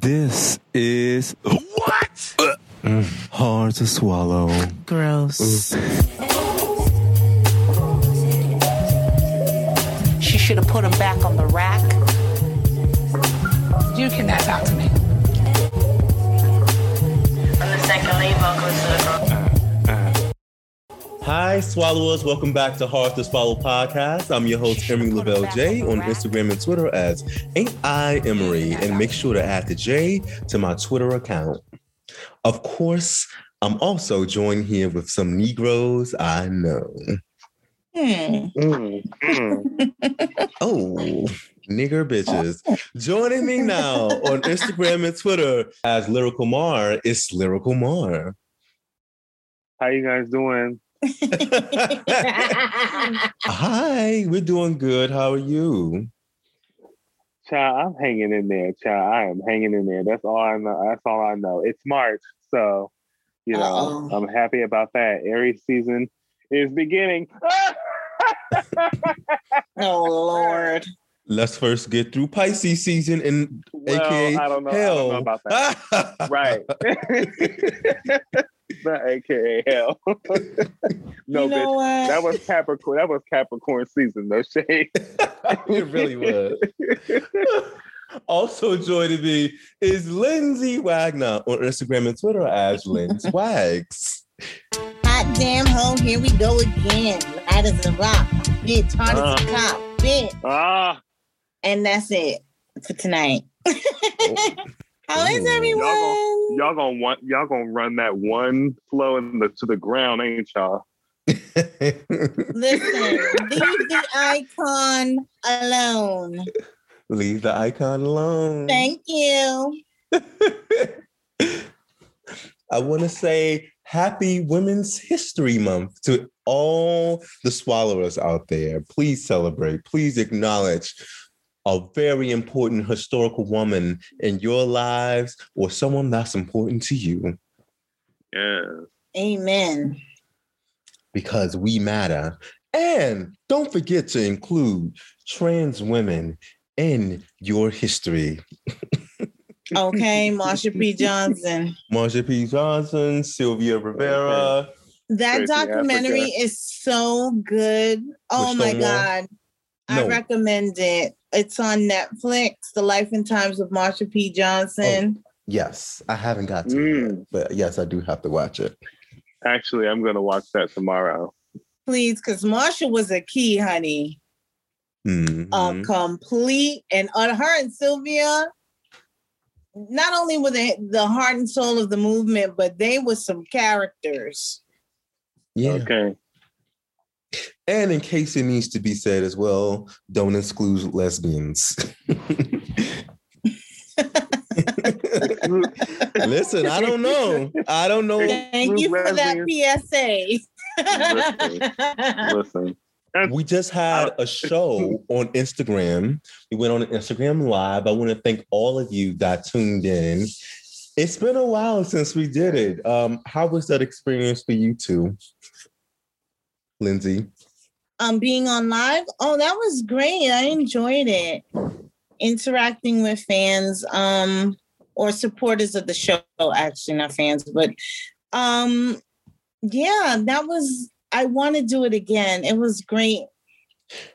This is what? Uh, hard to swallow. Gross. She should have put him back on the rack. You can cannot talk to me. I'm the second lead vocalist of the group. Hi, swallowers. Welcome back to Hard to Swallow podcast. I'm your host, Emery Lavelle J, on Instagram and Twitter as Ain't I Emery. And make sure to add the J to my Twitter account. Of course, I'm also joined here with some Negroes I know. Hmm. Oh, nigger bitches. Joining me now on Instagram and Twitter as Lyrical Mar is Lyrical Mar. How you guys doing? Hi, we're doing good. How are you? Child, I'm hanging in there, child. I am hanging in there. That's all I know. That's all I know. It's March, so you know Uh-oh. I'm happy about that. Aries season is beginning. Oh Lord. Let's first get through Pisces season and well, AKA I don't know. hell. I don't know about that. right. Not AKA hell. no, you know bitch. what? That was Capricorn. That was Capricorn season. No shade. it really was. also joining me is Lindsay Wagner on Instagram and Twitter as Lindsay Wags. Hot damn hoe, here we go again. Light as a rock, bitch, hard as a cop, bitch. ah, And that's it for tonight. How is Ooh. everyone? y'all gonna y'all gonna want y'all gonna run that one flow in the to the ground, ain't y'all? Listen, leave the icon alone. Leave the icon alone. Thank you. I want to say happy Women's History Month to all the swallowers out there. Please celebrate. Please acknowledge a very important historical woman in your lives or someone that's important to you Yeah. Amen. because we matter. And don't forget to include trans women in your history. Okay, Marsha P. Johnson. Marsha P. Johnson, Sylvia Rivera. That Crazy documentary Africa. is so good. Oh With my Stonewall? God. I recommend it. It's on Netflix, The Life and Times of Marsha P. Johnson. Yes, I haven't got to Mm. it, but yes, I do have to watch it. Actually, I'm gonna watch that tomorrow. Please, because Marsha was a key, honey. Mhm. A complete and on her and Sylvia. Not only were they the heart and soul of the movement, but they were some characters. yeah. Okay. And in case it needs to be said as well, don't exclude lesbians. Listen, I don't know. I don't know. Thank you for that PSA. Listen. We just had a show on Instagram. We went on Instagram Live. I want to thank all of you that tuned in. It's been a while since we did it. Um, how was that experience for you two, Lindsay? Um being on live oh that was great i enjoyed it interacting with fans um or supporters of the show actually not fans but um yeah that was i want to do it again it was great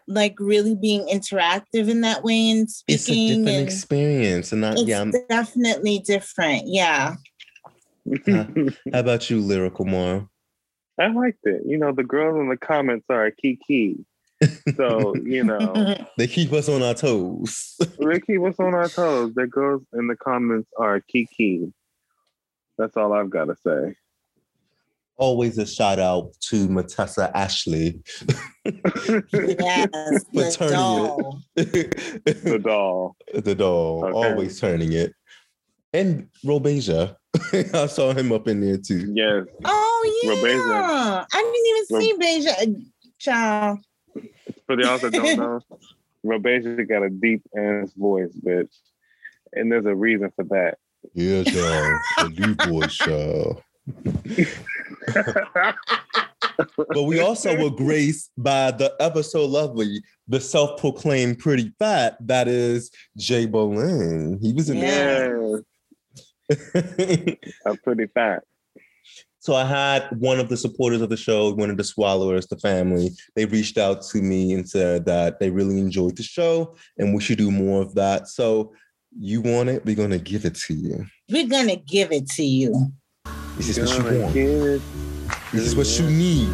like really being interactive in that way and speaking. It's a different and experience, and it's yeah. I'm, definitely different yeah how about you, Lyrical Mar? I liked it. You know, the girls in the comments are a key key. So, you know, They keep us on our toes. they keep us on our toes. The girls in the comments are a key key. That's all I've got to say. Always a shout out to Matessa Ashley. yes For the turning doll. it. The doll. the doll, Okay. always turning it. And Robeja. I saw him up in there too. Yes. oh yeah Robeja. i didn't even see beja uh, child For the y'all don't know, Robeja got a deep ass voice, bitch. And there's a reason for that. Yeah, y'all. The new boy show. but we also were graced by the ever so lovely, the self-proclaimed pretty fat that is Jay Bolin. He was in there. Yes. I'm pretty fat. So I had one of the supporters of the show, one of the swallowers, the family. They reached out to me and said that they really enjoyed the show and we should do more of that. So you want it? We're gonna give it to you. We're gonna give it to you. This is this what you want? give it- Is this what you need?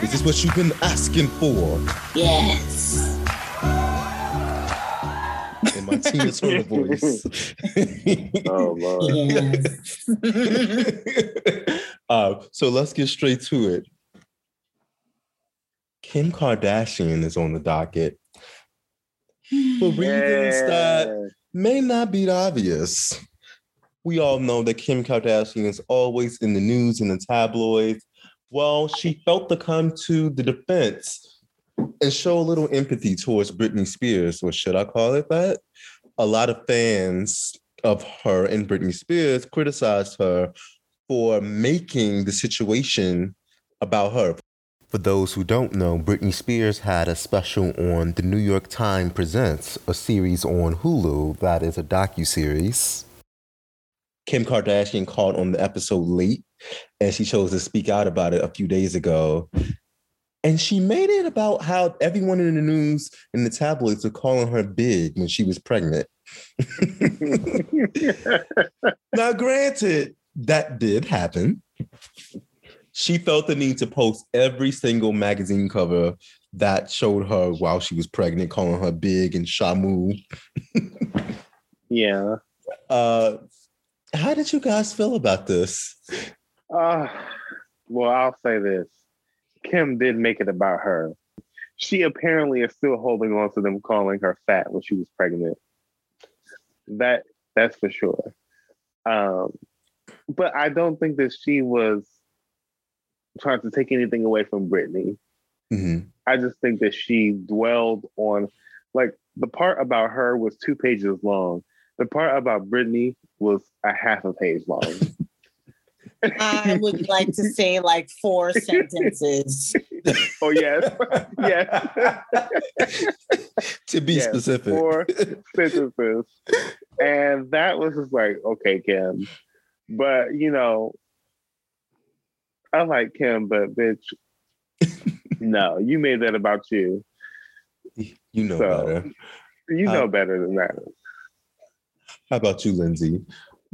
This is this what you've been asking for? Yes. My Tina Turner voice. Oh Lord. Yes. uh, so let's get straight to it. Kim Kardashian is on the docket for reasons that may not be obvious. We all know that Kim Kardashian is always in the news and the tabloids. Well, she felt to come to the defense and show a little empathy towards Britney Spears, or should I call it that? A lot of fans of her and Britney Spears criticized her for making the situation about her. For those who don't know, Britney Spears had a special on The New York Times Presents, a series on Hulu that is a docu-series. Kim Kardashian called on the episode late and she chose to speak out about it a few days ago. And she made it about how everyone in the news and the tabloids were calling her big when she was pregnant. now, granted, that did happen. She felt the need to post every single magazine cover that showed her while she was pregnant, calling her big and Shamu. yeah. Uh, how did you guys feel about this? Uh, well, I'll say this. Kim did make it about her. She apparently is still holding on to them calling her fat when she was pregnant. That that's for sure. Um, but I don't think that she was trying to take anything away from Britney. Mhm. I just think that she dwelled on like the part about her was two pages long. The part about Britney was a half a page long. I would like to say like four sentences. oh yes, yes. to be Yes, specific. four sentences. And that was just like, okay, Kim. But you know, I like Kim, but bitch, no, you made that about you. you know So- better. You know Uh, better than that. How about you, Lindsay?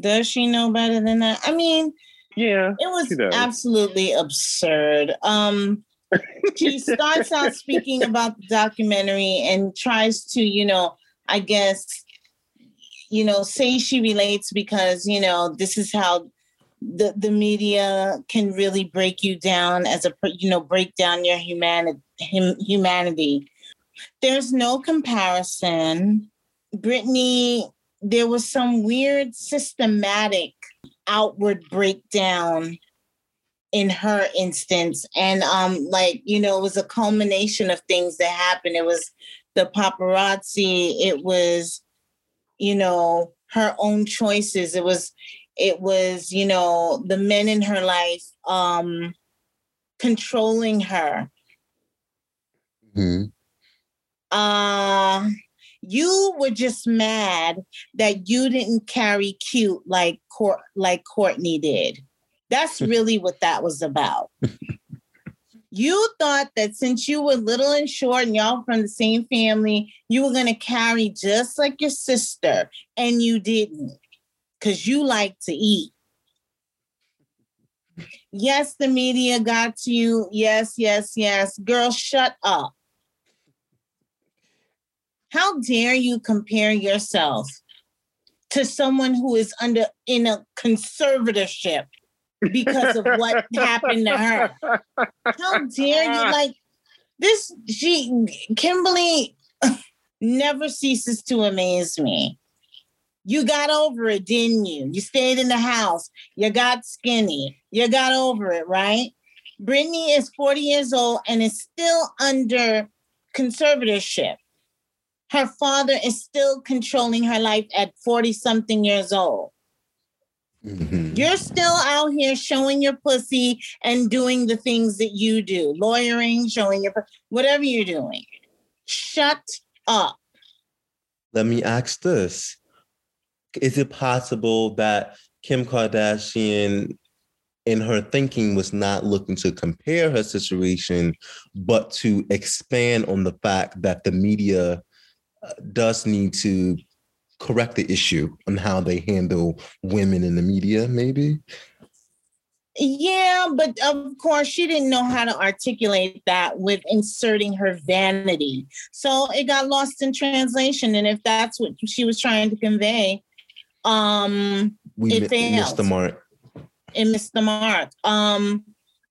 Does she know better than that? I mean, Yeah. it was absolutely absurd. Um, she starts out speaking about the documentary and tries to, you know, I guess, you know, say she relates because, you know, this is how the, the media can really break you down as a, you know, break down your humanity, hum, humanity. There's no comparison. Britney, there was some weird systematic outward breakdown in her instance. And um like you know it was a culmination of things that happened. It was the paparazzi. It was you know her own choices. It was it was you know the men in her life um controlling her. Mhm. uh you were just mad that you didn't carry cute like Court like Kourtney did. That's really what that was about. you thought that since you were little and short and y'all from the same family, you were gonna carry just like your sister, and you didn't, because you like to eat. Yes, the media got to you. Yes, yes, yes. Girl, shut up. How dare you compare yourself to someone who is under in a conservatorship because of what happened to her? How dare you ah. like this she Kimberly never ceases to amaze me. You got over it, didn't you? You stayed in the house. You got skinny. You got over it, right? Britney is 40 years old and is still under conservatorship. Her father is still controlling her life at 40 something years old. Mhm. You're still out here showing your pussy and doing the things that you do, lawyering, showing your whatever you're doing. Shut up. Let me ask this. is it possible that Kim Kardashian in her thinking was not looking to compare her situation, but to expand on the fact that the media does need to correct the issue on how they handle women in the media, maybe? Yeah, but of course, she didn't know how to articulate that with inserting her vanity. So it got lost in translation. And if that's what she was trying to convey, um, We It mi- missed the mark. it missed the mark. Um,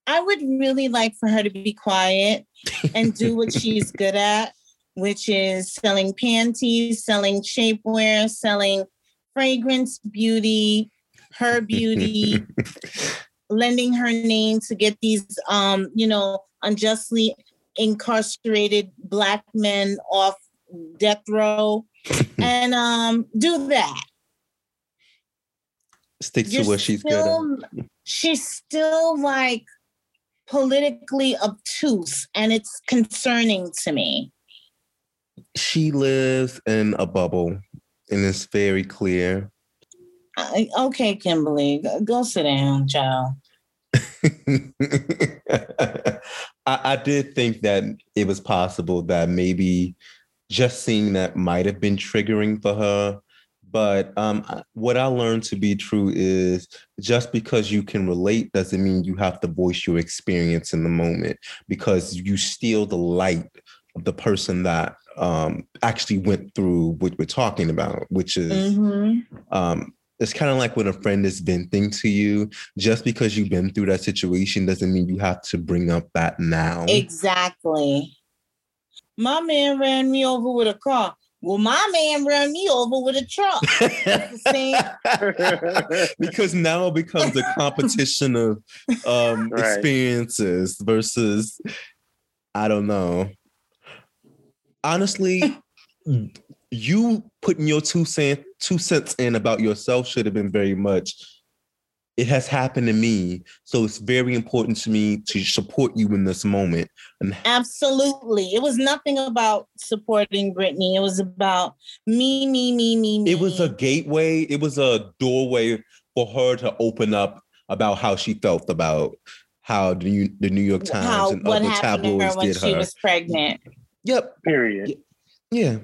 I would really like for her to be quiet and do what she's good at, which is selling panties, selling shapewear, selling fragrance beauty, her beauty, lending her name to get these um, you know, unjustly incarcerated black men off death row and um do that. Stick to You're what she's good at. She's still like politically obtuse, and it's concerning to me. She lives in a bubble, and it's very clear. I, okay, Kimberly, go- go sit down, child. I, I did think that it was possible that maybe just seeing that might have been triggering for her. But um, what I learned to be true is just because you can relate doesn't mean you have to voice your experience in the moment because you steal the light of the person that um, actually went through what we're talking about, which is Mhm. um, it's kind of like when a friend is venting to you. Just because you've been through that situation doesn't mean you have to bring up that now. Exactly. My man ran me over with a car. Well, my man ran me over with a truck. the because now it becomes a competition of um, Right. experiences versus, I don't know. Honestly, you putting your two cent two cents in about yourself should have been very much. It has happened to me, so it's very important to me to support you in this moment. And Absolutely. It was nothing about supporting Britney. It was about me, me, me, me, me. it was a gateway. It was a doorway for her to open up about how she felt about how the New, the New York Times how and other happened to her tabloids when did she her. was pregnant. Yep. Period. Yeah.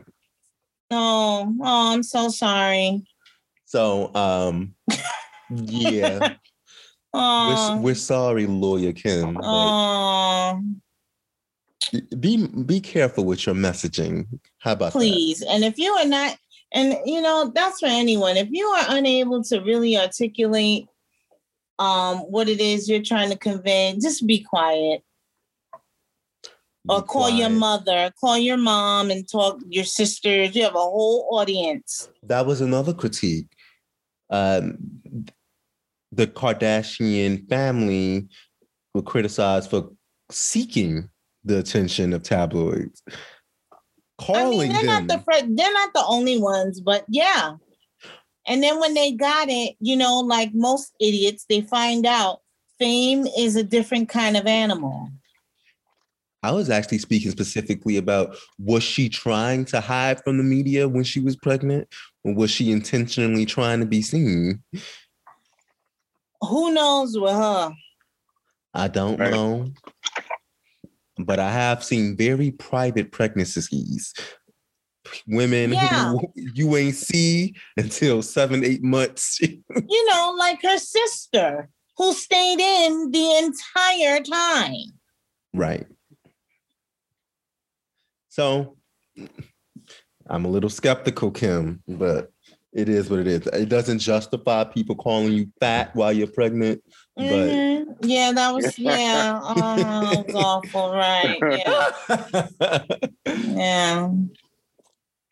Oh, oh, I'm so sorry. So, um, yeah, we're, Oh, we're sorry, lawyer Kim. oh, be be careful with your messaging. How about please. And if you are not, and you know, that's for anyone. If you are unable to really articulate um what it is you're trying to convey, just be quiet. Or Be call your mother, call your mom and talk your sisters. You have a whole audience. That was another critique. Um, the Kardashian family were criticized for seeking the attention of tabloids, I calling mean, they're them. not the fir- they're not the only ones, but yeah. And then when they got it, you know, like most idiots, they find out fame is a different kind of animal. I was actually speaking specifically about was she trying to hide from the media when she was pregnant, or was she intentionally trying to be seen? Who knows with her? I don't Right. know. But I have seen very private pregnancies. Women Yeah. who you ain't see until seven, eight months. You know, like her sister who stayed in the entire time. right. So I'm a little skeptical, Kim, but it is what it is. It doesn't justify people calling you fat while you're pregnant, but Mhm. Yeah, that was yeah. Oh, that was awful, right? Yeah, yeah.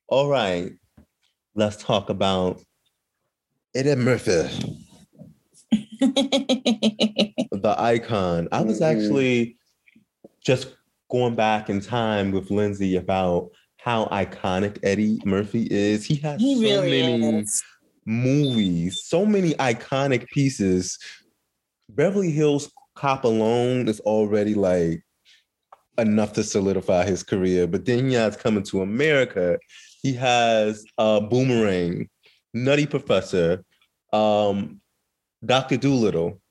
All right. Let's talk about Eddie Murphy, the icon. I was Mhm. actually just going back in time with Lindsay about how iconic Eddie Murphy is. He has he so really many is. movies, so many iconic pieces. Beverly Hills Cop alone is already like enough to solidify his career. But then he has Coming to America. He has uh, Boomerang, Nutty Professor, um, Doctor Dolittle,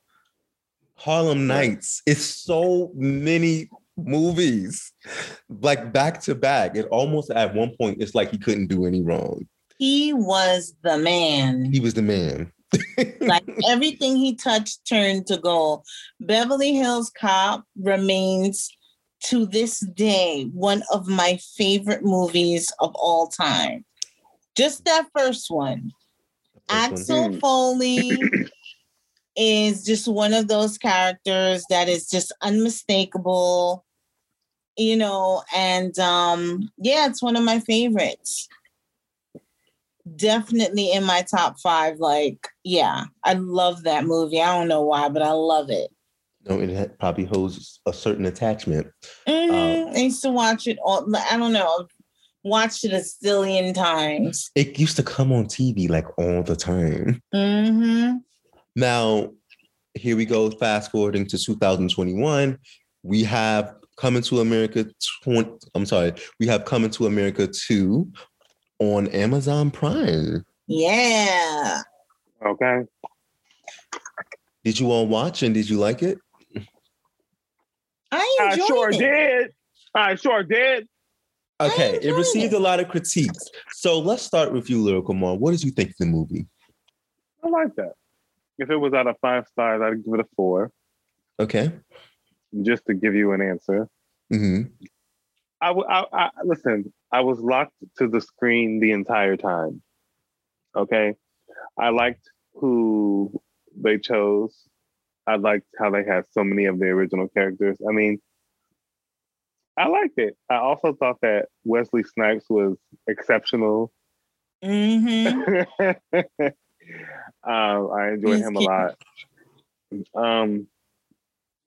Harlem Nights. It's so many movies, like back to back. It almost at one point, it's like he couldn't do any wrong. He was the man. He was the man. like everything he touched turned to gold. Beverly Hills Cop remains to this day one of my favorite movies of all time. Just that first one. First one. Axel Foley is just one of those characters that is just unmistakable, you know, and um yeah, it's one of my favorites. Definitely in my top 5 like yeah, I love that movie. I don't know why, but I love it. No, it probably holds a certain attachment. Mhm. I used to watch it all I don't know, watched it a zillion times. It used to come on TV like all the time. Mhm. Now, here we go, fast forwarding to 2021. We have Coming to America 20, I'm sorry, we have Coming to America 2 on Amazon Prime. Yeah. Okay. Did you all watch and did you like it? I I sure it. did. I sure did. Okay, it received it. a lot of critiques. So let's start with you, Lyrical Mar. What did you think of the movie? I like that. If it was out of five stars, I'd give it a four, Okay. Just to give you an answer. hmm I, w- I, I listen. I was locked to the screen the entire time. Okay, I liked who they chose. I liked how they had so many of the original characters. I mean, I liked it. I also thought that Wesley Snipes was exceptional. Mhm. um, I enjoyed He's him a lot. Um,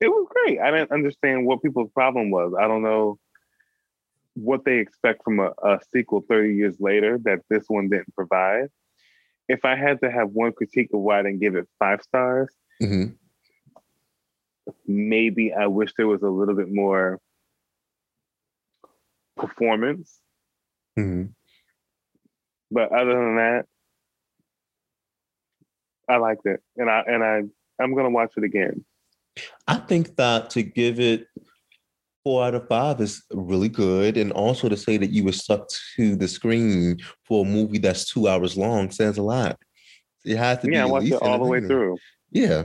it was great. I didn't understand what people's problem was. I don't know what they expect from a, a sequel 30 years later that this one didn't provide. If I had to have one critique of why I didn't give it five stars, hmm maybe I wish there was a little bit more performance. hmm But other than that, I liked it, and I and I I'm gonna watch it again. I think that to give it four out of five is really good. And also to say that you were stuck to the screen for a movie that's two hours long says a lot. It has to be Yeah, I at watched least it all the way through. Yeah.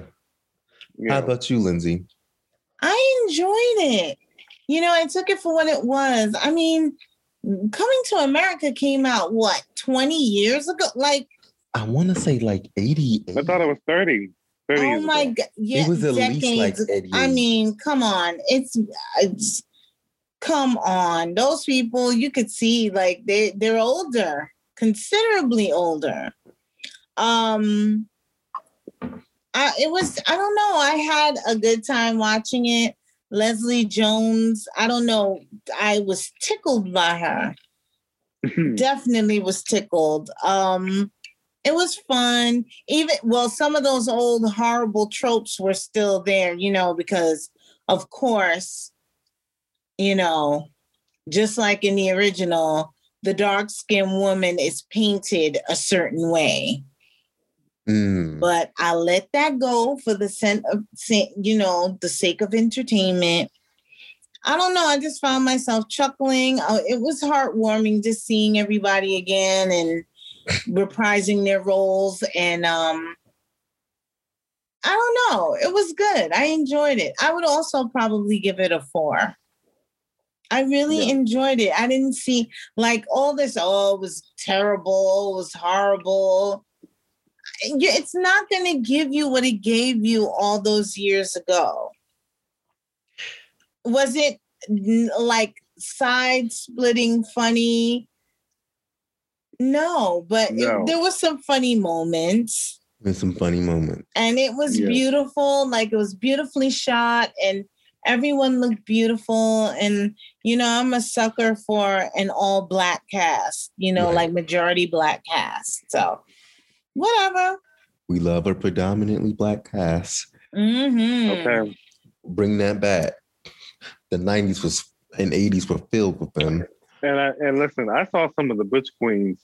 Yeah. How about you, Lindsay? I enjoyed it. You know, I took it for what it was. I mean, Coming to America came out what 20 years ago? Like, I want to say like 80. I thought it was 30. 30 oh my ago. god, yeah, it was at decades. least like 88. I mean, come on. It's it's come on. Those people you could see like they they're older, considerably older. Um I, it was I don't know. I had a good time watching it. Leslie Jones, I don't know. I was tickled by her definitely was tickled. Um, it was fun. Even well, some of those old horrible tropes were still there, you know, because of course, you know, just like in the original, the dark skinned woman is painted a certain way. Mm. But I let that go for the sen- of, you know, the sake of entertainment. I don't know. I just found myself chuckling. Uh, it was heartwarming just seeing everybody again and reprising their roles. And um, I don't know. It was good. I enjoyed it. I would also probably give it a four. I really Yeah. enjoyed it. I didn't see like all this, oh, it was terrible, it was horrible. It's not going to give you what it gave you all those years ago. Was it like side splitting funny? No, but it- there was some funny moments There's some funny moments. and it was Yeah. beautiful like it was beautifully shot and everyone looked beautiful and you know i'm a sucker for an all black cast you know Right. like majority black cast so whatever We love a predominantly black cast. hmm Okay. Bring that back. The 90s was and 80s were filled with them. And I and listen, I saw some of the Butch Queens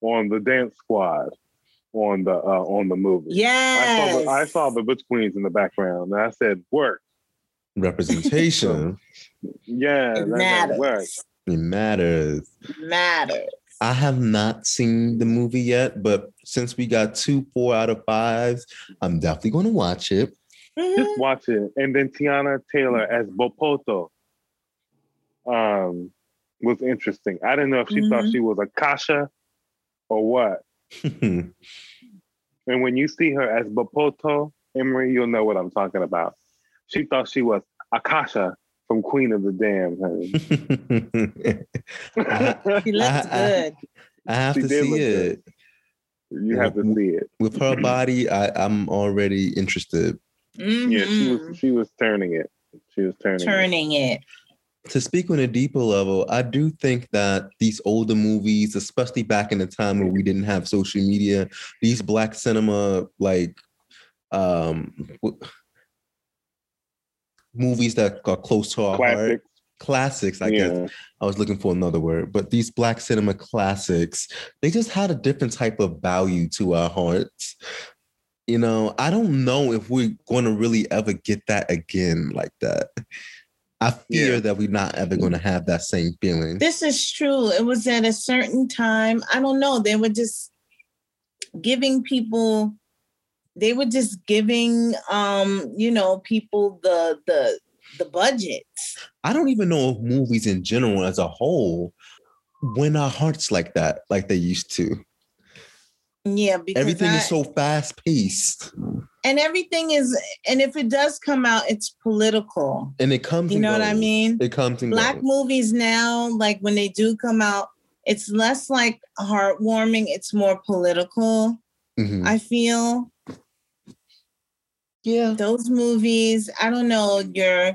on the dance squad. on the uh, on the movie. I Yes. saw the, I saw the Butch Queens in the background, and I said, "Work, Representation. yeah, It that- that work." matters. it matters. Matters. I have not seen the movie yet, but since we got two four out of fives, I'm definitely going to watch it. Mhm. Just watch it, and then Teyana Taylor as Bopoto, um, was interesting. I didn't know if she thought Mhm. she was Akasha or what. And when you see her as Bopoto, Emery, you'll know what I'm talking about. She thought she was Akasha from Queen of the Damned. She looks I- I- good. I have She to see it. good. you have to see it. With her body, I, I'm already interested. Yeah, she was she was turning it. She was turning. It. turning it. To speak on a deeper level, I do think that these older movies, especially back in the time where we didn't have social media, these black cinema like um w- movies that are close to our heart, classics, I yeah. guess. I was looking for another word, but these black cinema classics, they just had a different type of value to our hearts. You know, I don't know if we're going to really ever get that again like that. I fear Yeah. that we're not ever going to have that same feeling. This is true. It was at a certain time. I don't know. They were just giving people they were just giving um, you know, people the the the budgets. I don't even know if movies in general as a whole win our hearts like that, like they used to. Yeah, because Everything I- is so fast paced and everything is and if it does come out, it's political. and it comes You know what I mean? It comes and Black goes. movies now, like when they do come out, it's less like heartwarming, it's more political, Mhm. I feel. yeah. those movies i don't know your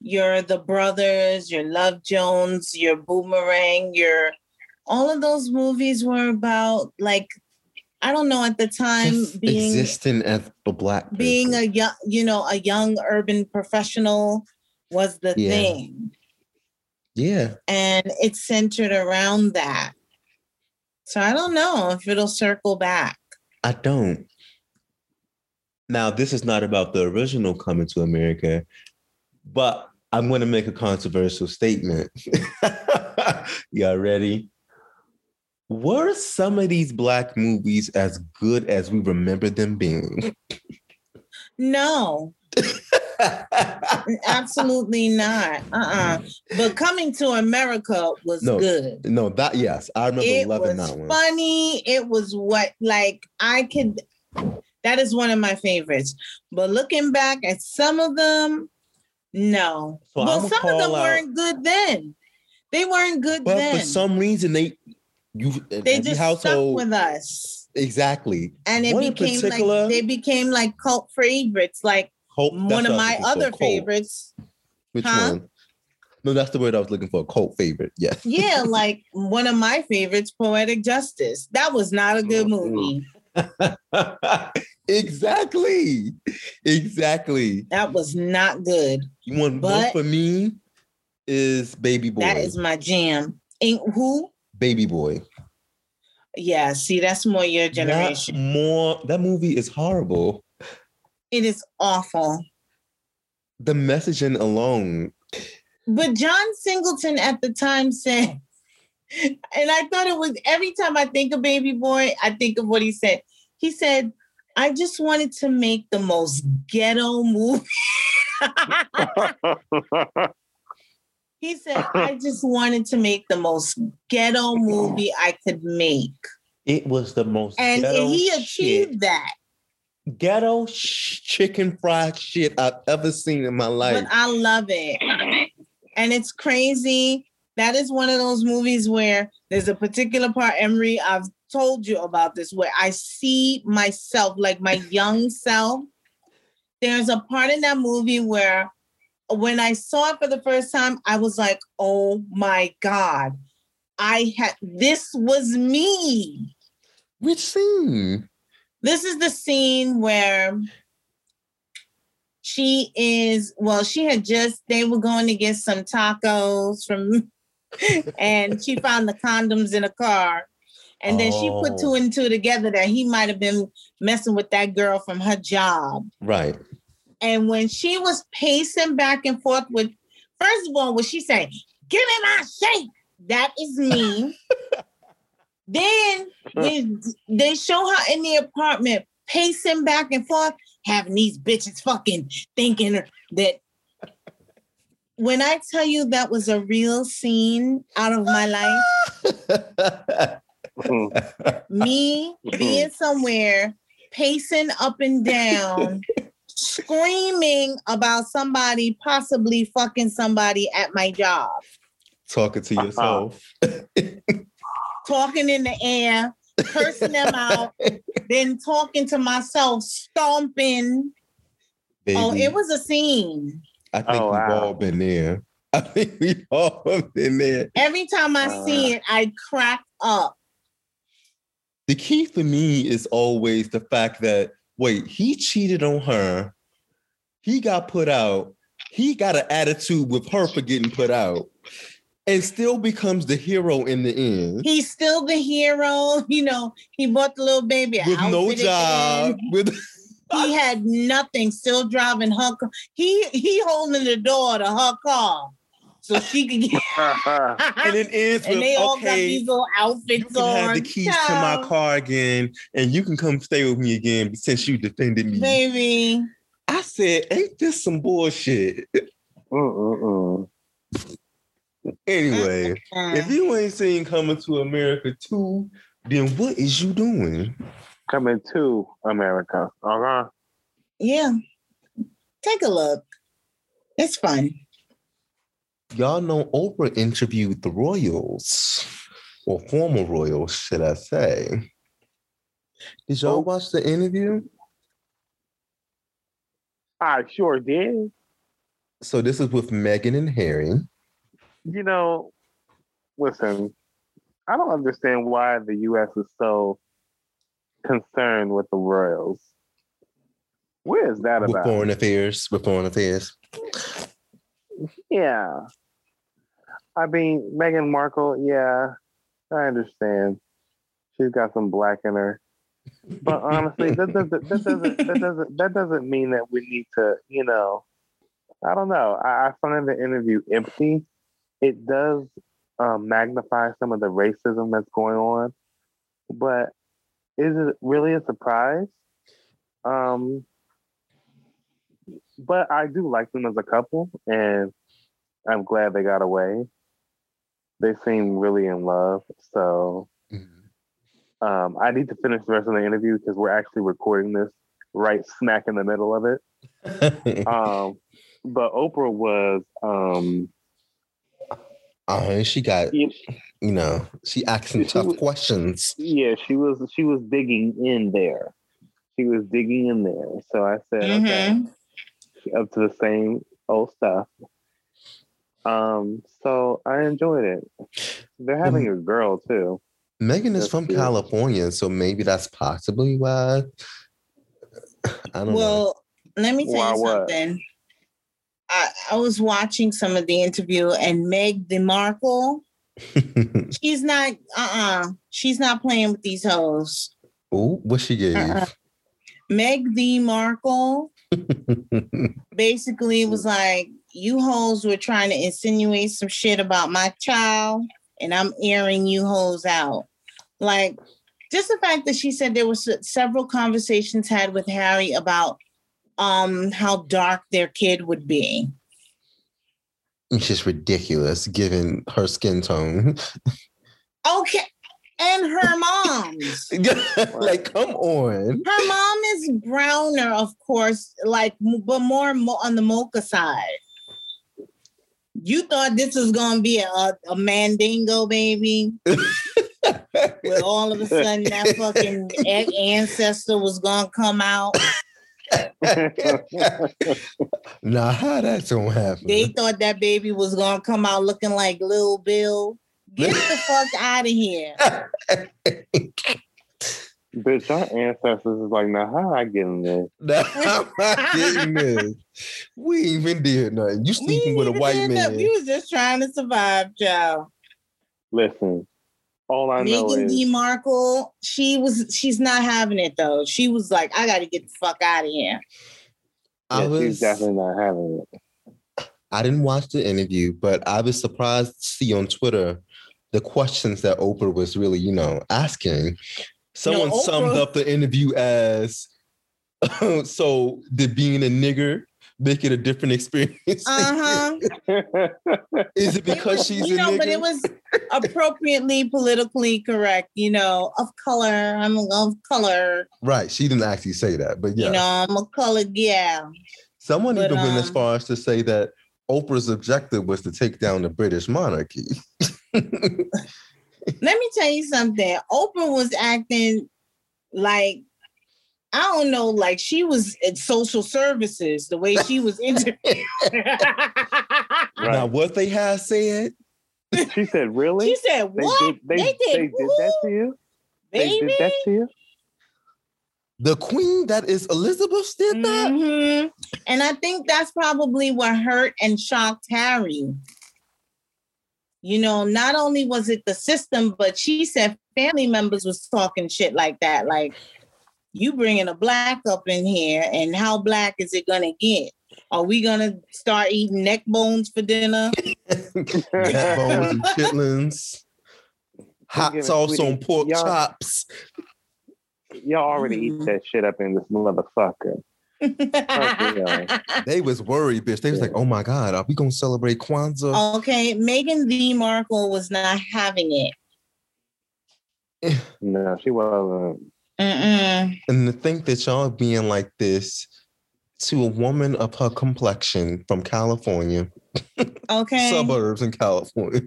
your the brothers your love jones your boomerang your all of those movies were about like i don't know at the time Just being existing as a black being person. a young you know a young urban professional was the Yeah. thing yeah. and it's centered around that so i don't know if it'll circle back I don't. Now, this is not about the original coming to America, but I'm going to make a controversial statement. Y'all ready? Were some of these black movies as good as we remember them being? no. Absolutely not. Uh-uh. But coming to america was No, good. No, that yes, I remember it loving was that one. funny. It was what like i could that is one of my favorites. But looking back at some of them no. So well some of them out- weren't good then. They weren't good But then. for some reason, they you they just household stuck with us exactly. and it One became like they became like cult favorites like Cult- one of my looking for, other favorites Which Huh? one? No, that's the word I was looking for. Cult favorite. Yes. yeah, like one of my favorites, Poetic Justice. That was not a good Mm-hmm. movie. exactly. Exactly. That was not good. You want one But- for me is Baby Boy. That is my jam. Ain't who? Baby Boy. Yeah, see, that's more your That generation. more that movie is horrible. It is awful. The messaging alone. But John Singleton at the time said, and I thought it was every time I think of Baby Boy, I think of what he said. He said, I just wanted to make the most ghetto movie. he said, I just wanted to make the most ghetto movie I could make. It was the most ghetto And ghetto he shit. achieved that. ghetto sh- chicken fried shit I've ever seen in my life. But I love it. And it's crazy. That is one of those movies where there's a particular part, Emery, I've told you about this, where I see myself, like my young self. There's a part in that movie where when I saw it for the first time, I was like, oh my God. I had this was me. Which scene? This is the scene where she is, well, she had just, they were going to get some tacos from, and she found the condoms in a car. And then she put Oh. two and two together that he might have been messing with that girl from her job. Right. And when she was pacing back and forth with, first of all, what she say, give me my shake. That is me. then when they show her in the apartment pacing back and forth, having these bitches fucking thinking that when I tell you that was a real scene out of my life, me being somewhere, pacing up and down, screaming about somebody possibly fucking somebody at my job, Talking to yourself. talking in the air, cursing them out, then talking to myself, stomping. Baby. Oh, it was a scene. I think Oh, we've wow. all been there. I think we've all been there. Every time I Uh. see it, I crack up. The key for me is always the fact that wait, he cheated on her. He got put out. He got an attitude with her for getting put out. And still becomes the hero in the end. He's still the hero. You know, he bought the little baby with no job. With He had nothing, still driving her car. He he holding the door to her car so she could get and it ends and with they all got okay. these little You outfits can on. have the keys to my car again, and you can come stay with me again since you defended me. Baby. I said, ain't this some bullshit? Mm-mm-mm. Anyway, Uh, if you ain't seen Coming to America 2, then what is you doing? Coming to America. Okay. yeah. Take a look. It's fun. Y'all know Oprah interviewed the Royals, or former Royals, should I say. Did y'all Oh. watch the interview? I sure did. So this is with Meghan and Harry. You know, listen, I don't understand why the U.S. is so concerned with the Royals. Where is that With about? foreign affairs, with foreign affairs. Yeah. I mean, Meghan Markle, yeah, I understand. She's got some black in her. But honestly, that doesn't that doesn't that doesn't that doesn't mean that we need to, you know, I don't know. I, I find the interview empty. It does um, magnify some of the racism that's going on, but is it really a surprise? Um, but I do like them as a couple, and I'm glad they got away. They seem really in love, so Mhm. um, I need to finish the rest of the interview because we're actually recording this right smack in the middle of it. Um, but Oprah was, um, uh, she got, yeah, you know, she asking She tough was- questions. yeah, she was she was digging in there. She was digging in there. So I said, okay, Mhm. up to the same old stuff. Um, so I enjoyed it. They're having a girl too. Meghan is That's from cute. California, so maybe that's possibly why. I don't know. Well, let me tell Why you what? something. I, I was watching some of the interview and Meg DeMarco, know. she's not uh-uh. She's not playing with these hoes. Oh, what she gave? Uh-uh. Meg DeMarco basically it was like, you hoes were trying to insinuate some shit about my child, and I'm airing you hoes out. Like, just the fact that she said there was several conversations had with Harry about um how dark their kid would be. It's just ridiculous given her skin tone. Okay. And her mom's. like, come on. Her mom is browner, of course, like but more mo- on the mocha side. You thought this was gonna be a, a mandingo baby, where all of a sudden that fucking ancestor was gonna come out. Nah, how that's gonna happen? They thought that baby was gonna come out looking like Lil Bill. Get the fuck out of here. Bitch, our ancestors is like, now how I get in there? Nah, I'm not getting this. We even did nothing. You We sleeping with a white man. that. We was just trying to survive, child. Listen, All I know Meghan is D. Markle, she was she's not having it though. She was like, I gotta get the fuck out of here. I yeah, was she's definitely not having it. I didn't watch the interview, but I was surprised to see on Twitter the questions that Oprah was really, you know, asking. Someone Oprah- summed up the interview as so did being a nigger make it a different experience? Uh-huh. Is it It because was- she's you a know, nigger? but it was appropriately politically correct, you know, of color. I'm of color, right. She didn't actually say that, but yeah. you know, I'm a colored gal. Someone but, even went as um, far as to say that Oprah's objective was to take down the British monarchy. Let me tell you something. Oprah was acting like I don't know, like she was at social services, the way she was interviewed. Now, what they have said, She said, "Really? she said, They What? did, they, They they did did that to who? you? They Baby? did that to you? the queen that is Elizabeth did that. Mhm. And I think that's probably what hurt and shocked Harry. You know, not only was it the system, but she said family members was talking shit like that. Like, you bringing a black up in here, and how black is it gonna get? Are we gonna start eating neck bones for dinner? Neck bones and chitlins, hot sauce on pork y'all- chops. Y'all already eat that shit up in this motherfucker. They was worried, bitch. They was like, "Oh my god, are we gonna celebrate Kwanzaa?" okay, Meghan the Markle was not having it. No, she wasn't. Mm-mm. And to think that y'all being like this to a woman of her complexion from California, Okay. suburbs in California.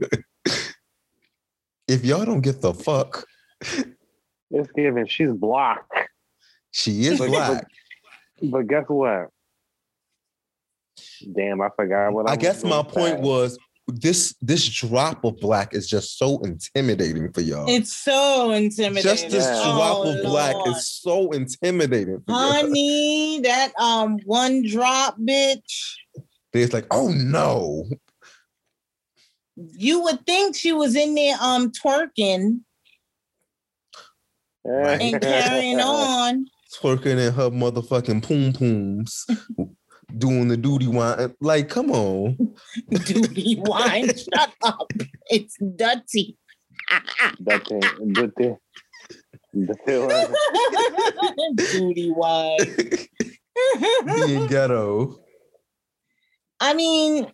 if y'all don't get the fuck, It's given. She's black. she is black. But guess what? Damn, I forgot what I, I guess my point say. was this this drop of black is just so intimidating for y'all. It's so intimidating. just this Yeah. drop Oh, of black Lord. is so intimidating for y'all. honey, that um one drop, bitch. It's like, oh no. You would think she was in there um twerking and carrying on. Twerking in her motherfucking poom pooms, doing the dutty wine. Like, come on. Dutty wine. Shut up. It's dirty. That thing, the thing. Dutty wine. Being ghetto. I mean,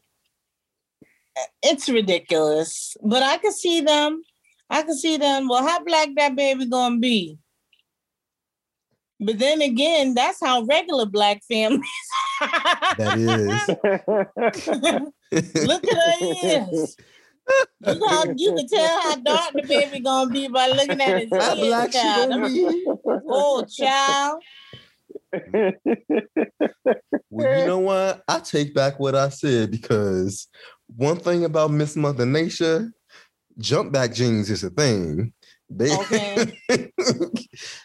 it's ridiculous, but I can see them. I can see them. Well, how black that baby gonna be? But then again, that's how regular black families. That is. Look at her ears. You, how, you can tell how dark the baby gonna be by looking at his How ears. child. Oh, child. Well, you know what? I take back what I said because one thing about Miss Mother Nature, jump back genes is a thing. They Okay.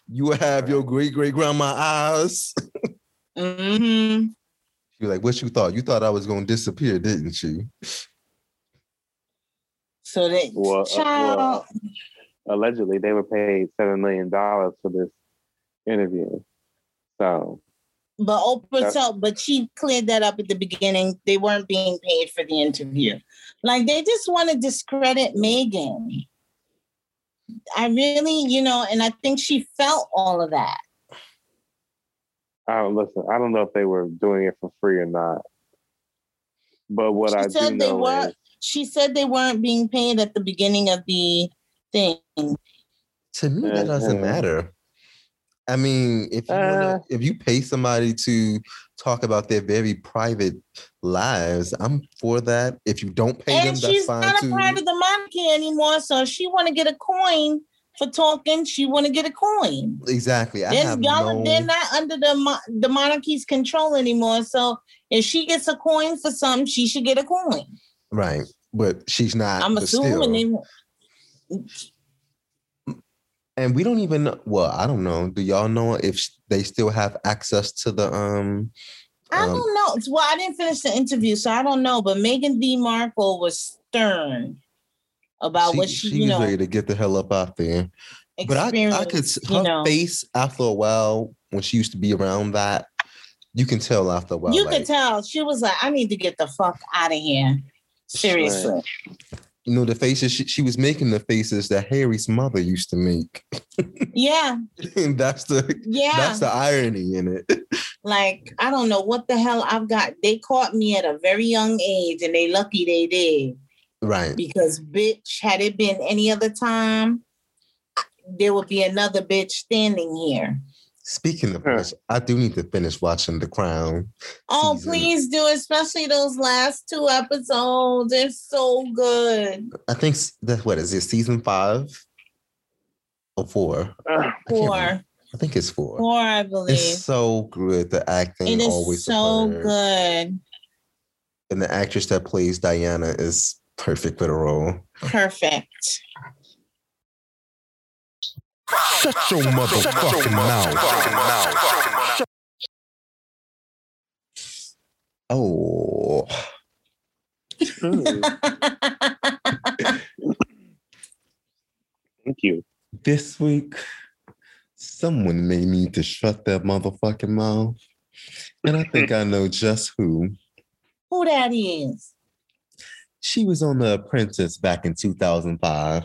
you will have your great great grandma eyes. mm-hmm. You're like, what you thought? You thought I was gonna disappear, didn't you? So they Well, uh, child. well, allegedly, they were paid seven million dollars for this interview. So But Oprah That's- told, but she cleared that up at the beginning. They weren't being paid for the interview. Like they just want to discredit Meghan. I really, you know, and I think she felt all of that. I don't listen. I don't know if they were doing it for free or not. But what She I do said they know were. is She said they weren't being paid at the beginning of the thing. To me, that doesn't matter. I mean, if you Uh. wanna, if you pay somebody to talk about their very private lives, I'm for that. If you don't pay them, and that's she's fine not too. a part of the monarchy anymore. So if she want to get a coin for talking, she want to get a coin. exactly. I There's- have y'all, no. they're not under the the monarchy's control anymore. So if she gets a coin for something, she should get a coin. Right, but she's not. I'm assuming still. they. And we don't even. know- Well, I don't know. Do y'all know if they still have access to the um? I um, don't know. Well, I didn't finish the interview, so I don't know. But Meghan D. Markle was stern about what she, you was know, ready to get the hell up out there. But I, I could her you know. face after a while when she used to be around that. You can tell after a while. you like, could tell she was like, I need to get the fuck out of here. Seriously. You know the faces she, she was making the faces that Harry's mother used to make. Yeah. and that's the Yeah. that's the irony in it. like, I don't know what the hell I've got. They caught me at a very young age and they lucky they did. right. Because bitch, had it been any other time, there would be another bitch standing here. Speaking of which, I do need to finish watching The Crown. Oh, Season. please do, especially those last two episodes. They're so good. I think s- that's what is it, season five or four? Uh, I Four. remember. I think it's four. Four, I believe. It's so good. The acting It always so superb. good. and the actress that plays Diana is perfect for the role. Perfect. Shut your motherfucking mouth. Oh, Thank you. this week someone may need to shut their motherfucking mouth, and I think I know just who. Who that is? She was on The Apprentice back in 2005.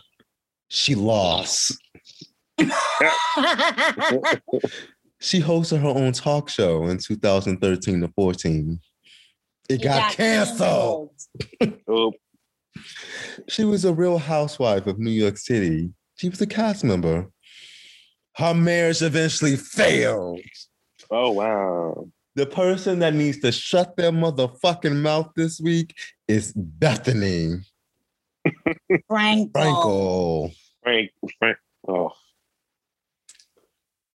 She lost. She hosted her own talk show in 2013 to 14. It, got, canceled. Oh, She was a real housewife of New York City. She was a cast member. Her marriage eventually failed. oh wow. The person that needs to shut their motherfucking mouth this week is Bethenny Franco. Franco. Frank, Frank. Oh,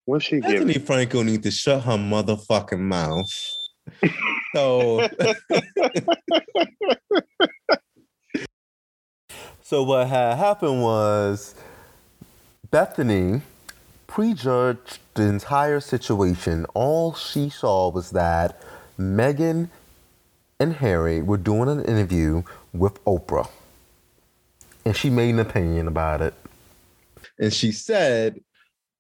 what's she Bethenny giving? Franco needs to shut her motherfucking mouth. So, so what had happened was Bethenny prejudged the entire situation. All she saw was that Meghan and Harry were doing an interview with Oprah. And she made an opinion about it. And she said,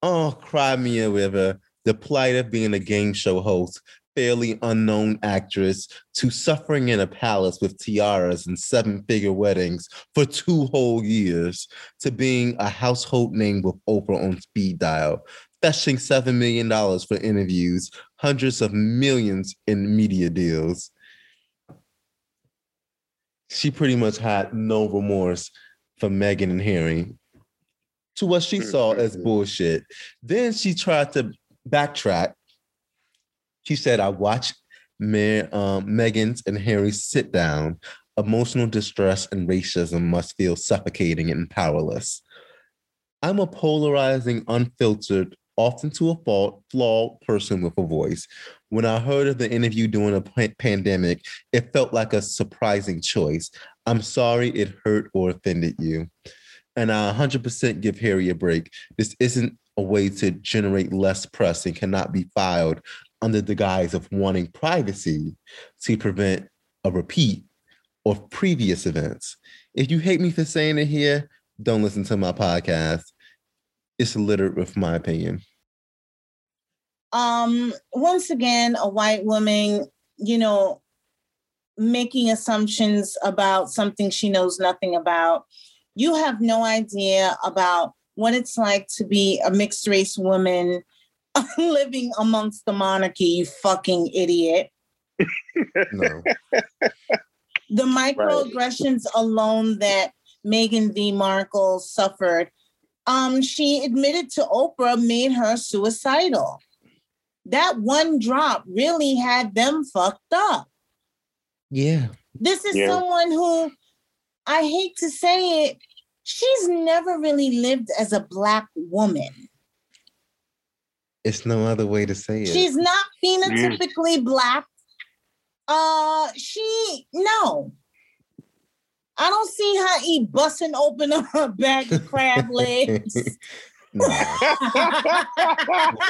Oh, cry me a river. The plight of being a game show host, fairly unknown actress, to suffering in a palace with tiaras and seven figure weddings for two whole years, to being a household name with Oprah on speed dial, fetching $7 million for interviews, hundreds of millions in media deals. She pretty much had no remorse for Meghan and Harry to what she saw as bullshit. Then she tried to backtrack. She said, I watched Ma- um, Meghan's and Harry's sit down. Emotional distress and racism must feel suffocating and powerless. I'm a polarizing, unfiltered, often to a fault, flawed person with a voice. When I heard of the interview during a pandemic, it felt like a surprising choice. I'm sorry it hurt or offended you. And I 100% give Harry a break. This isn't a way to generate less press and cannot be filed under the guise of wanting privacy to prevent a repeat of previous events. If you hate me for saying it here, don't listen to my podcast. It's littered with my opinion. um once again a white woman you know making assumptions about something she knows nothing about you have no idea about what it's like to be a mixed race woman living amongst the monarchy you fucking idiot No. the microaggressions alone that Meghan V. Markle suffered, um, she admitted to Oprah made her suicidal. That one drop really had them fucked up. yeah. This is Yeah. someone who I hate to say it, she's never really lived as a black woman. It's no other way to say it. She's not phenotypically black. Uh, she no. I don't see her eat busting open a bag of crab legs no.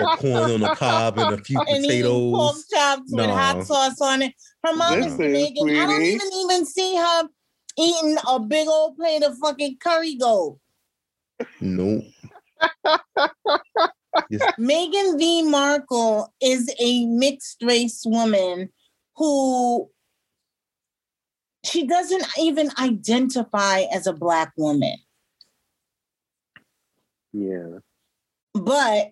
Or corn on the cob and a few and eating pork potatoes. chops with hot sauce on it. Her mom is Listen, Meghan. I don't even even see her eating a big old plate of fucking curry goat. Nope. Yes. Meghan V. Markle is a mixed race woman who she doesn't even identify as a black woman. Yeah. But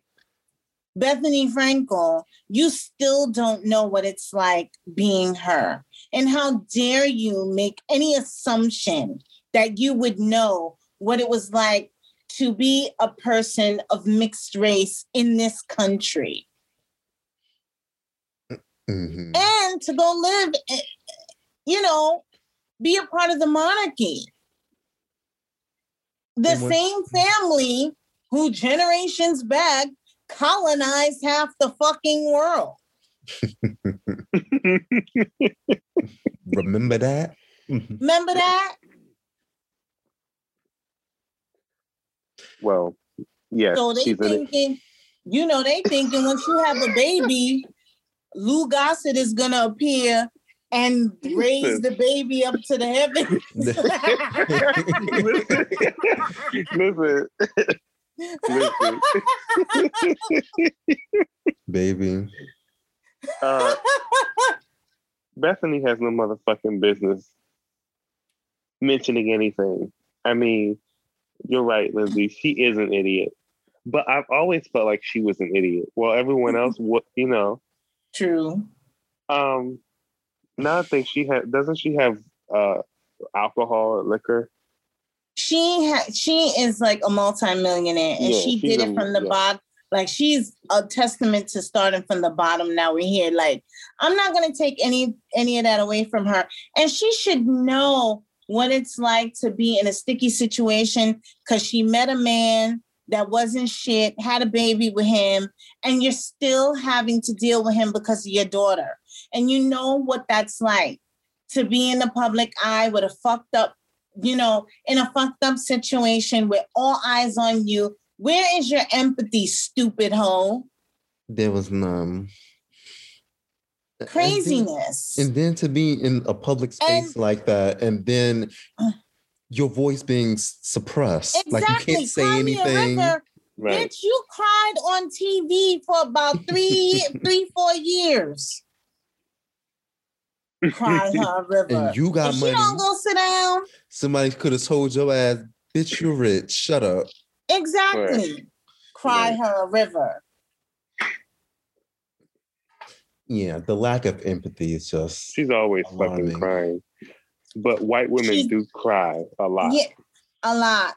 Bethenny Frankel, you still don't know what it's like being her. And how dare you make any assumption that you would know what it was like to be a person of mixed race in this country Mhm. and to go live, eh, you know, be a part of the monarchy. The same family who generations back colonized half the fucking world. Remember that? Remember that? well, yes. So they she's it. thinking, you know, they thinking once you have a baby, Lou Gossett is gonna appear and raise the baby up to the heavens. Listen. Listen. Baby. Uh, Bethenny has no motherfucking business mentioning anything. I mean, you're right, Lindsay. She is an idiot. But I've always felt like she was an idiot. Well, everyone else, what you know. True. Um, now I think she had. Doesn't she have uh alcohol or liquor? She ha- she is like a multimillionaire and Yeah, she she's did it from the yeah. bottom. Like she's a testament to starting from the bottom. Now we're here. Like I'm not gonna take any any of that away from her. And she should know what it's like to be in a sticky situation because she met a man that wasn't shit, had a baby with him, and you're still having to deal with him because of your daughter. And you know what that's like to be in the public eye with a fucked up, you know, in a fucked up situation with all eyes on you. Where is your empathy, stupid hoe? There was none. And then- Craziness. And then to be in a public space And- like that, and then uh. your voice being s- suppressed, like you can't say Cry anything. river. Right. Bitch, you cried on TV for about three, three, four years. Cry her a river. And you got if she money. don't go sit down, Somebody could have told your ass, "Bitch, you're rich. Shut up." Exactly. Cry Right. her a river. Yeah, the lack of empathy is just. She's always Alarming. fucking crying. But white women She- do cry a lot Yeah, a lot.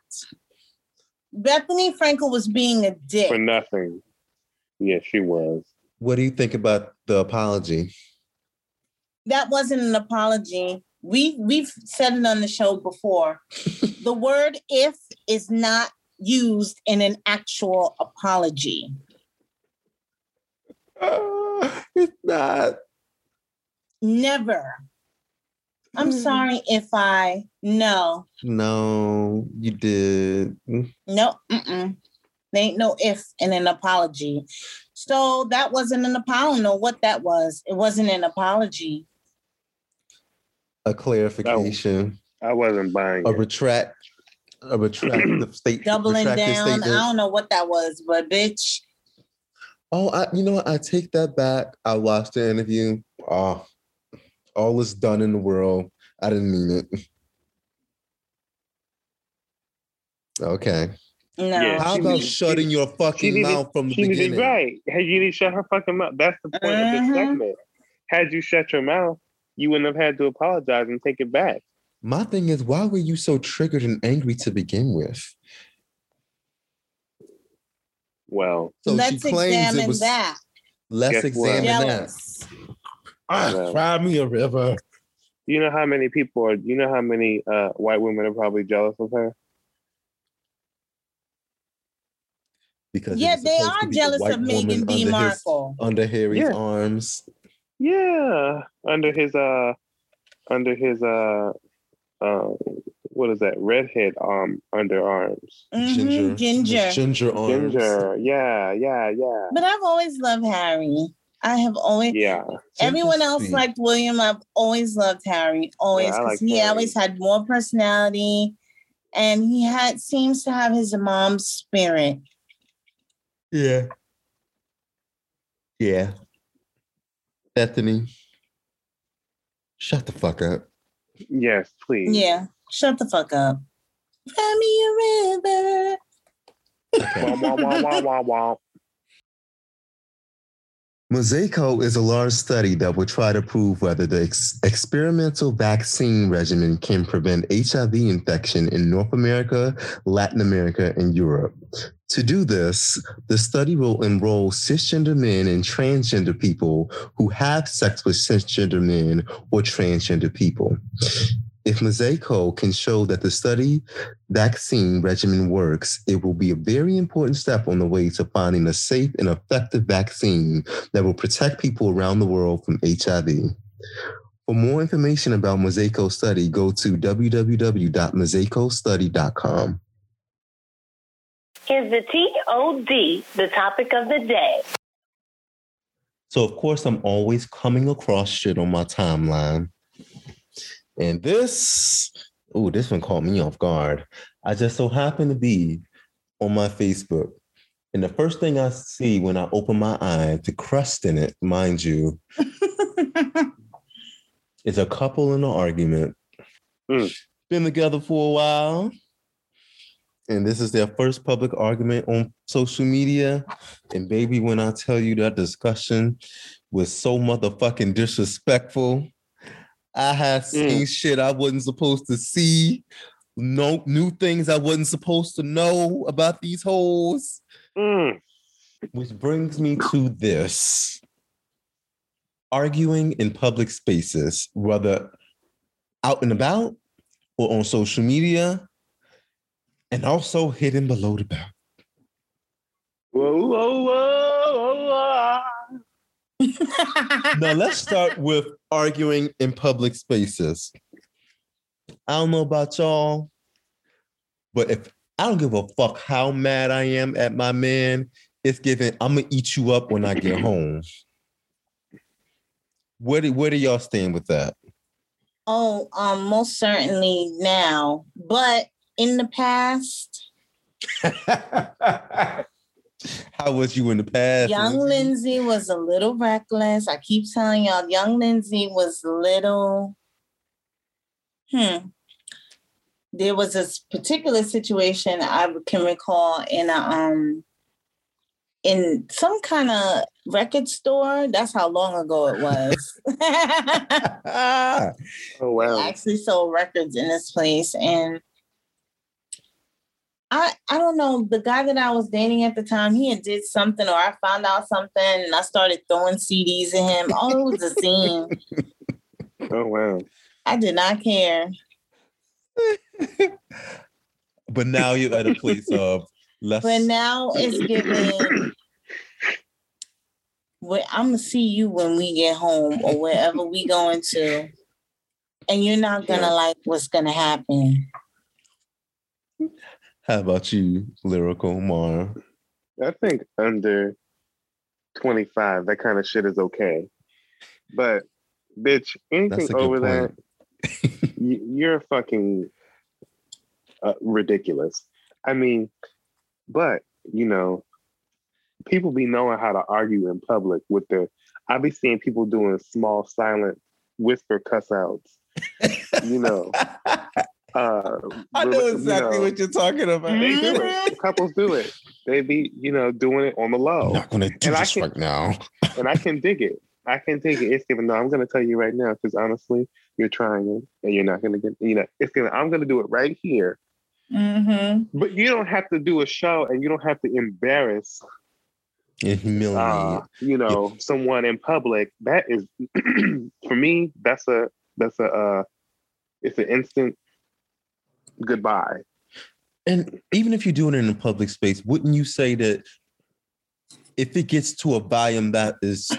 Bethenny Frankel was being a dick. for nothing. Yeah, she was. What do you think about the apology? that wasn't an apology. We we've said it on the show before. the word if is not used in an actual apology. Uh, it's not. Never. I'm hmm. sorry if I no No, you did. no mm-mm. There ain't no if in an apology. So that wasn't an apology. I don't know what that was. It wasn't an apology. A clarification, I wasn't buying a it. retract, a retractive state, Doubling retracted down. I don't know what that was, but bitch. Oh, I, you know what? I take that back. I watched the interview. Oh, all is done in the world. I didn't mean it. Okay. No. Yeah, How about needed- shutting your She fucking needed, mouth from the beginning? right. Hey, you need to shut her fucking mouth. That's the point of this Mhm. segment. Had you shut your mouth, you wouldn't have had to apologize and take it back. My thing is, why were you so triggered and angry to begin with? Well, So Let's she claims examine it was. that. Let's Guess what? examine that. Jealous. Ah, Well. cry me a river. you know how many people are. You know how many uh, white women are probably jealous of her. Because Yeah, they are jealous of woman Meghan D. under his- Markle. under Harry's Yeah. arms. Yeah, under his uh, under his uh, uh, what is that? Redhead um underarms. Mhm, Ginger. Ginger arms. Ginger. Yeah, yeah, yeah. But I've always loved Harry. I have always Yeah. everyone else Interesting. liked William. I've always loved Harry, always Yeah, because like he Harry. always had more personality, and he had seems to have his mom's spirit. Yeah. Yeah. Bethenny, shut the fuck up. Yes, please. Yeah, shut the fuck up. Find me a river. Wah, wah, wah, wah, wah, wah. Mosaico is a large study that will try to prove whether the ex- experimental vaccine regimen can prevent HIV infection in North America, Latin America, and Europe. To do this, the study will enroll cisgender men and transgender people who have sex with cisgender men or transgender people. If Mosaico can show that the study vaccine regimen works, it will be a very important step on the way to finding a safe and effective vaccine that will protect people around the world from HIV. For more information about Mosaico study, go to www.mosaicostudy.com. Is the TOD the topic of the day? So, of course, I'm always coming across shit on my timeline. And this, oh, this one caught me off guard. I just so happened to be on my Facebook. And the first thing I see when I open my eye, the crust in it, mind you, is a couple in an argument. Mm. Been together for a while. And this is their first public argument on social media. And baby, when I tell you that discussion was so motherfucking disrespectful, I had seen shit I wasn't supposed to see, no new things I wasn't supposed to know about these hoes. Mm. Which brings me to this arguing in public spaces, whether out and about or on social media, and also hidden below the belt. Whoa, whoa, whoa. Now let's start with arguing in public spaces. I don't know about y'all, but if I don't give a fuck how mad I am at my man, it's given I'm gonna eat you up when I get home. Where do where do y'all stand with that? oh, um, most certainly now, but in the past, How was you in the past? young Lindsay was a little reckless. I keep telling y'all, young Lindsay was little. Hmm. There was this particular situation I can recall in a um in some kind of record store. That's how long ago it was. Oh, wow. actually sold records in this place and I I don't know the guy that I was dating at the time he had did something or I found out something and I started throwing CDs at him oh it was a scene Oh, wow. I did not care but now you're at a place of less. but now it's giving where I'm gonna see you when we get home or wherever we going to and you're not gonna Yeah. like what's gonna happen How about you, lyrical Mar? I think under 25, that kind of shit is okay. But, bitch, anything over that, point. y- you're fucking uh, ridiculous. I mean, but, you know, people be knowing how to argue in public with the, I be seeing people doing small, silent whisper cuss outs, you know. Uh, I know you exactly know, what you're talking about. They do it. Couples do it. They be, you know, doing it on the low. I'm not gonna do And I this can- right now. and I can dig it. I can dig it. It's given. No, I'm going to tell you right now because honestly, you're trying it, and you're not going to get. You know, it's gonna. I'm going to do it right here. mm-hmm. But you don't have to do a show, and you don't have to embarrass, And humiliate. uh, you know, someone in public. That is, for me, that's a that's a. Uh, it's an instant goodbye. And even if you're doing it in a public space, wouldn't you say that if it gets to a volume that is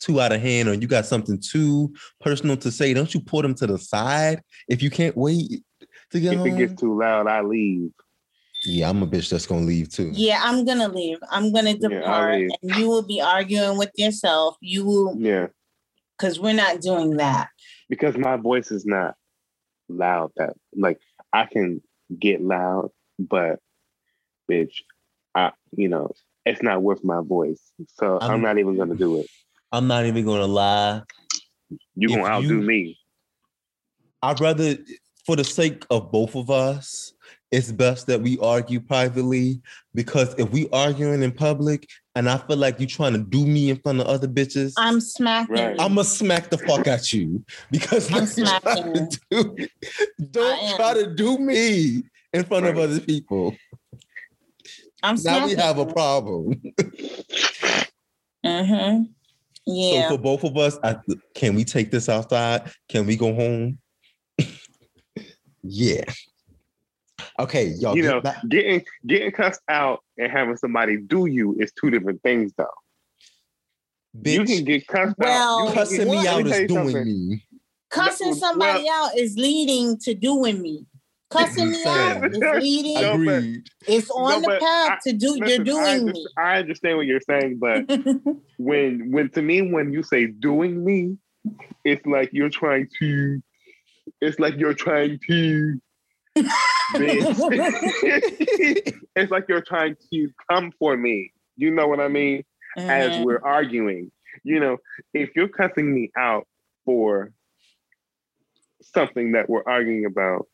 too out of hand or you got something too personal to say, don't you put them to the side if you can't wait to get If home? it gets too loud, I leave. Yeah, I'm a bitch that's gonna leave too. Yeah, I'm gonna leave. I'm gonna depart, leave. and you will be arguing with yourself. You will, Yeah, because we're not doing that. because my voice is not loud. That like I can get loud, but bitch, I you know it's not worth my voice. So I'm, I'm- not even gonna do it. I'm not even gonna lie. You gonna outdo you- me? I'd rather, for the sake of both of us, it's best that we argue privately because if we arguing in public and I feel like you're trying to do me in front of other bitches, I'm smacking. Right. I'm gonna smack the fuck at you because I'm what you trying smacking to Do, don't am. try to do me in front of other people. I'm Now smacking. we have a problem. Mm-hmm. Yeah. So for both of us, I, can we take this outside? Can we go home? yeah. Okay, y'all. you get know, back- getting getting cussed out and having somebody do you is two different things, though. You can get cussed Well, out. You cussing get- me out is doing something. me. Cussing well- somebody out is leading to doing me. Cussing me out is leading. No, but- Agreed. It's on No, the path I- to do. Listen, you're I, doing underst- me. I understand what you're saying, but when when to me when you say doing me, it's like you're trying to. It's like you're trying to. it's like you're trying to come for me. You know what I mean? As Mhm. we're arguing, you know, if you're cussing me out for something that we're arguing about,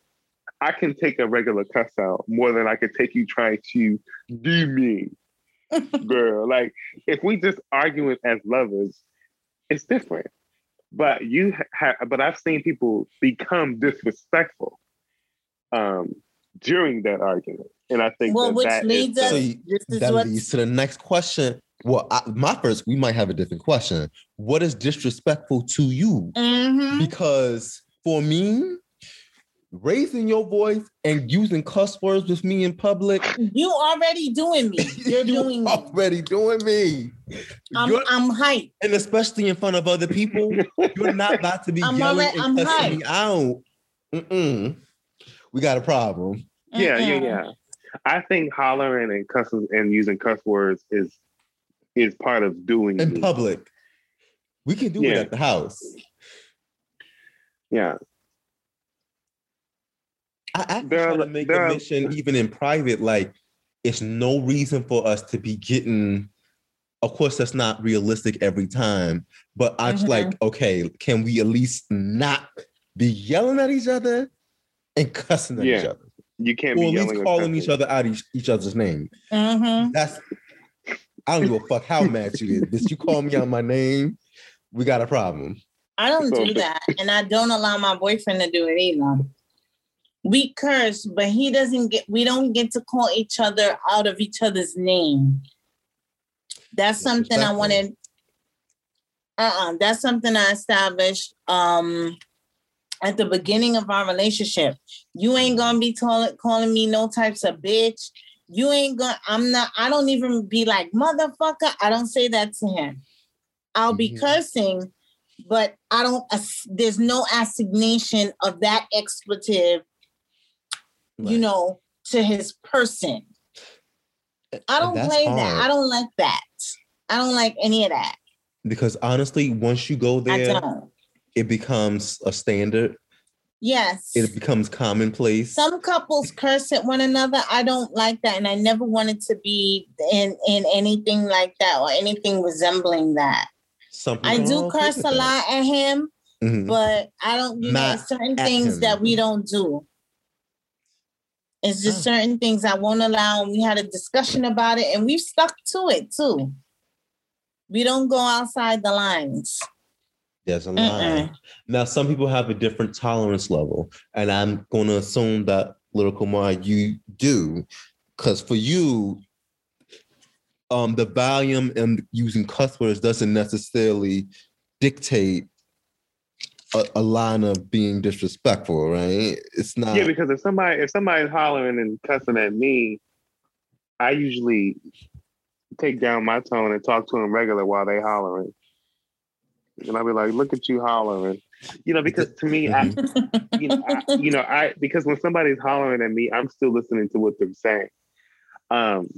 I can take a regular cuss out more than I could take you trying to do me, girl. Like if we just arguing as lovers, it's different. But you have, but I've seen people become disrespectful um, during that argument, and I think Well, that which that is leads the- us- So you- This is that leads to the next question. Well, I, my first, we might have a different question. What is disrespectful to you? Mhm. Because for me, raising your voice and using cuss words with me in public, You already doing me. You're you doing me. already doing me. I'm, You're- I'm hyped. and especially in front of other people, you're not about to be I'm yelling already- and I'm cussing me out. Mm-mm. We got a problem. Yeah, yeah, yeah. I think hollering and cussing and using cuss words is is part of doing In me. public. We can do it at the house. Yeah, I actually There try to make there a are- mission even in private. Like, it's no reason for us to be getting. Of course, that's not realistic every time, but I just Mhm. like, okay, can we at least not be yelling at each other and cussing at each Yeah. other, you can't or be at least or calling each other out each, each other's name? Mhm. That's I don't give a fuck how mad you is. Bitch, you call me out my name, we got a problem. I don't do that, and I don't allow my boyfriend to do it either. We curse, but he doesn't get. We don't get to call each other out of each other's name. That's something I Disrespectful. wanted. Uh-uh, that's something I established um at the beginning of our relationship. You ain't gonna be tall, calling me no types of bitch. You ain't gonna. I'm not. I don't even be like motherfucker. I don't say that to him. I'll be Mhm. cursing, but I don't. There's no assignation of that expletive, you know, to his person. I don't play that. I don't like that. I don't like any of that. because honestly, once you go there. It becomes a standard. Yes. It becomes commonplace. Some couples curse at one another. I don't like that, and I never wanted to be in in anything like that or anything resembling that. Some I do curse a lot at him, Mhm. but I don't. You know, Not certain things him. that we don't do. It's just Oh. certain things I won't allow. and We had a discussion about it, and we've stuck to it too. We don't go outside the lines. There's a line. Now, some people have a different tolerance level, and I'm going to assume that, Lyrical Mar, you do, because for you, um, the volume and using cuss words doesn't necessarily dictate a, a line of being disrespectful, right? It's not. Yeah, because if somebody if somebody's hollering and cussing at me, I usually take down my tone and talk to them regular while they hollering. And I'll be like, "Look at you hollering," you know, because to me, I, you know, I, you know, I because when somebody's hollering at me, I'm still listening to what they're saying. Um,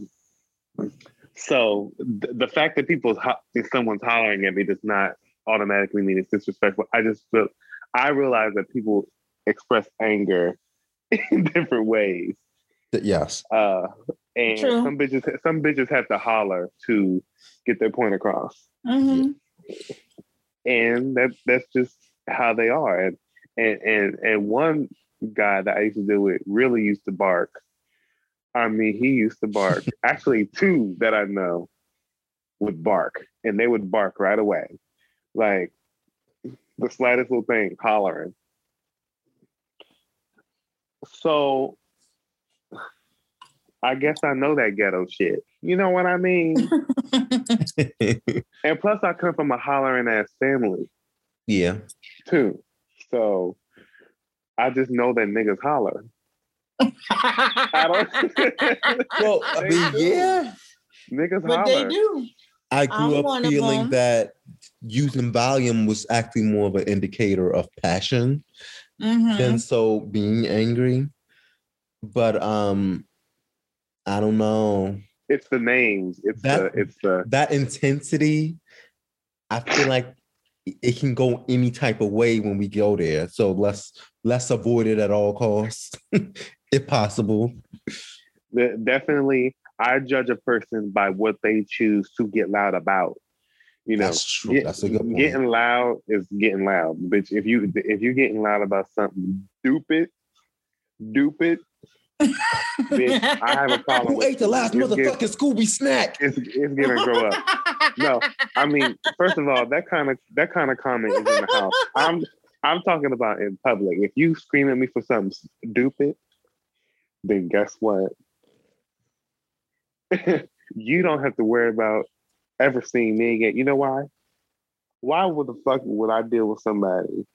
so th- the fact that people's ho- if someone's hollering at me does not automatically mean it's disrespectful. I just feel I realize that people express anger in different ways. Yes. Uh, and True. some bitches some bitches have to holler to get their point across. Mhm. And that that's just how they are. And and and and one guy that I used to deal with really used to bark. I mean, he used to bark. Actually, two that I know would bark, and they would bark right away, like the slightest little thing, hollering. So, I guess I know that ghetto shit. You know what I mean? and plus, I come from a hollering ass family yeah. too. So, I just know that niggas holler. I don't. Well, I mean, do. yeah. Niggas but holler. they do. I I'm grew one up feeling that using volume was actually more of an indicator of passion Mhm. than so being angry. But um, I don't know. It's the names. It's That- the. It's the. That intensity, I feel like it- can go any type of way when we go there. So let's let's avoid it at all costs, if possible. the definitely. I judge a person by what they choose to get loud about. You know, That's true. get- That's a good point. getting loud is getting loud, bitch. If you if you're getting loud about something stupid, stupid, bitch, I have a problem. Who ate the last It's motherfucking Scooby snack? It's it's gonna grow up. No, I mean, first of all, that kind of that kind of comment is in the house. I'm I'm talking about in public. If you scream at me for something stupid, then guess what? you don't have to worry about ever seeing me again. You know why? Why would the fuck would I deal with somebody?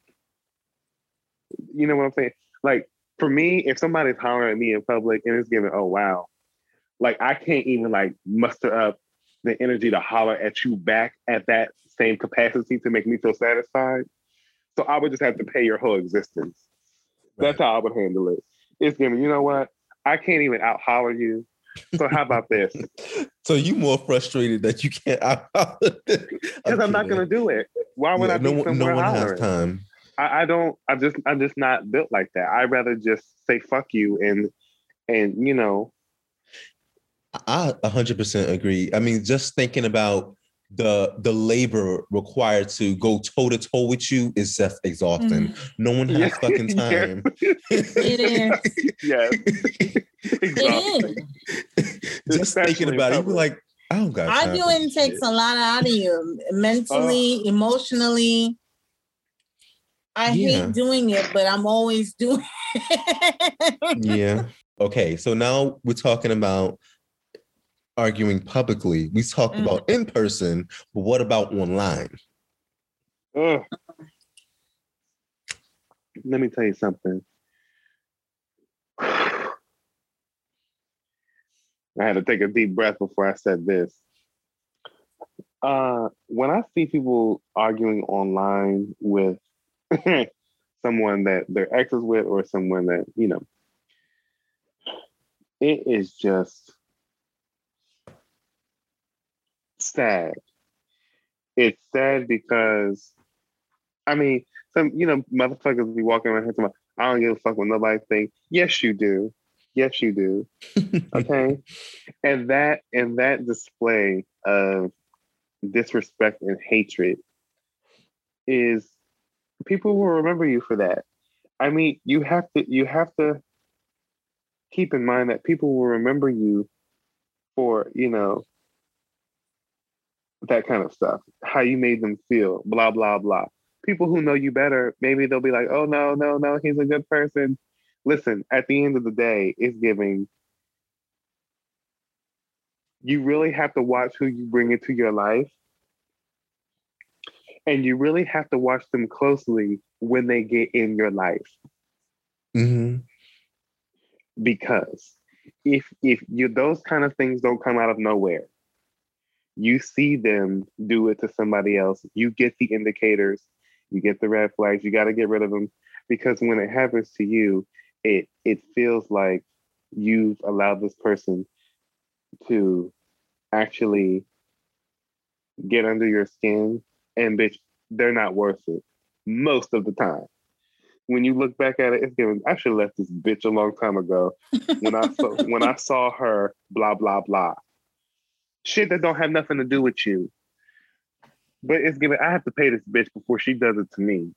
You know what I'm saying? Like for me, if somebody's hollering at me in public and it's giving, oh wow, like I can't even like muster up the energy to holler at you back at that same capacity to make me feel satisfied. So I would just have to pay your whole existence. That's how I would handle it. It's giving, you know what? I can't even out holler you. So how about this? So you more frustrated that you can't out holler Because I'm not gonna do it. Why would I be no, somewhere no one has time. I, I don't. I just. I'm just not built like that. I'd rather just say fuck you and and you know. I 100% agree. I mean, just thinking about the the labor required to go toe to toe with you is just exhausting. Mm-hmm. No one has Yeah. fucking Yeah. time. It is. Yes. It Exhausting. is. just Especially thinking in about it, you be like, I don't got Arguing takes shit. a lot out of you mentally, uh, emotionally. I Yeah. hate doing it, but I'm always doing it. yeah. Okay. So now we're talking about arguing publicly. We talked Mhm. about in person, but what about online? Ugh. Let me tell you something. I had to take a deep breath before I said this. Uh, when I see people arguing online with someone that their ex is with or someone that, you know, it is just sad. It's sad because, I mean, some, you know, motherfuckers be walking around here talking about, I don't give a fuck what nobody think. Yes, you do. Yes, you do. Okay. and that and that display of disrespect and hatred is people will remember you for that. I mean, you have to you have to keep in mind that people will remember you for, you know, that kind of stuff. How you made them feel, blah blah blah. People who know you better, maybe they'll be like, "Oh no, no, no, he's a good person." Listen, at the end of the day, it's giving you really have to watch who you bring into your life. And you really have to watch them closely when they get in your life. hmm Because if if you those kind of things don't come out of nowhere, you see them do it to somebody else, you get the indicators, you get the red flags, you got to get rid of them. Because when it happens to you, it it feels like you've allowed this person to actually get under your skin and bitch, they're not worth it most of the time. When you look back at it, it's given I should have left this bitch a long time ago when I saw when I saw her blah blah blah. Shit that don't have nothing to do with you. But it's given I have to pay this bitch before she does it to me.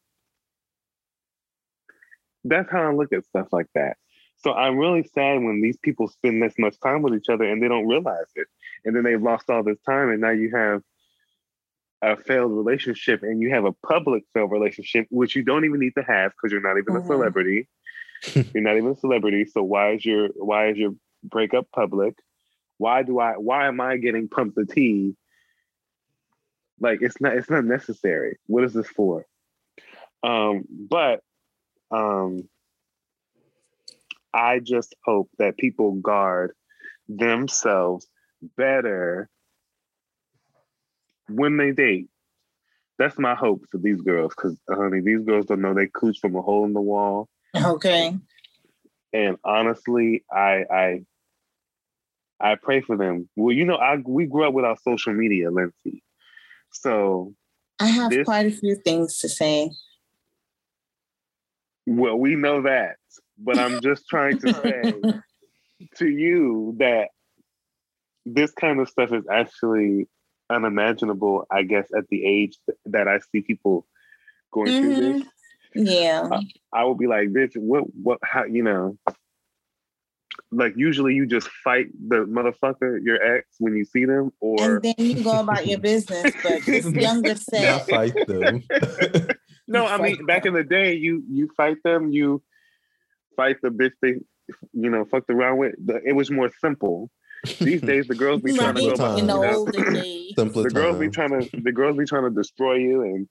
That's how I look at stuff like that. So I'm really sad when these people spend this much time with each other and they don't realize it. And then they've lost all this time and now you have a failed relationship and you have a public failed relationship, which you don't even need to have because you're not even Mhm. a celebrity. you're not even a celebrity. So why is your why is your breakup public? Why do I why am I getting pumped the tea? Like it's not it's not necessary. What is this for? Um, but um I just hope that people guard themselves better when they date. That's my hope for these girls, because uh, honey, these girls don't know they cooch from a hole in the wall. Okay. And honestly, I I I pray for them. Well, you know, I we grew up without social media, Lindsay. So I have This- quite a few things to say. well, we know that. But I'm just trying to say to you that this kind of stuff is actually unimaginable, I guess, at the age that I see people going through this. Mhm. Yeah. I would be like, bitch, what, what, how, you know, like usually you just fight the motherfucker, your ex, when you see them, or and then you go about your business. But this younger Not set, fight them. no, you I mean, fight back in the day, you you fight them, you fight the bitch they, you know, fucked around with. The- It was more simple. These days, the girls be trying to go about, in the you know, older days. The girls be trying to the girls be trying to destroy you and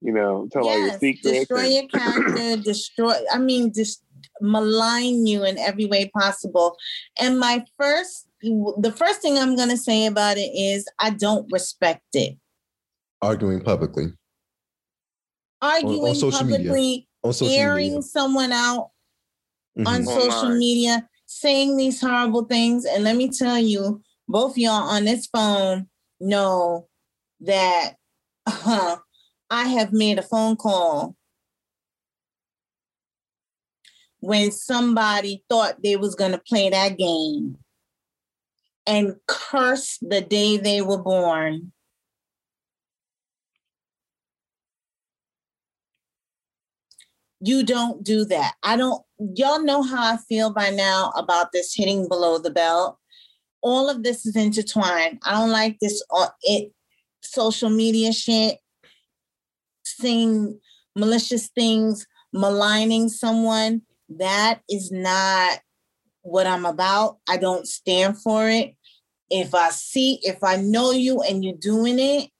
you know tell all your secrets. destroy and- your character, destroy. I mean, just malign you in every way possible. And my first, the first thing I'm gonna say about it is I don't respect it. Arguing publicly Arguing social media. publicly, on social airing media. someone out on Mhm. social media, saying these horrible things. And let me tell you, both y'all on this phone know that uh, I have made a phone call when somebody thought they was going to play that game and curse the day they were born. You don't do that. I don't, y'all know how I feel by now about this hitting below the belt. All of this is intertwined. I don't like this uh, it social media shit, saying malicious things, maligning someone. That is not what I'm about. I don't stand for it. If I see, if I know you and you're doing it,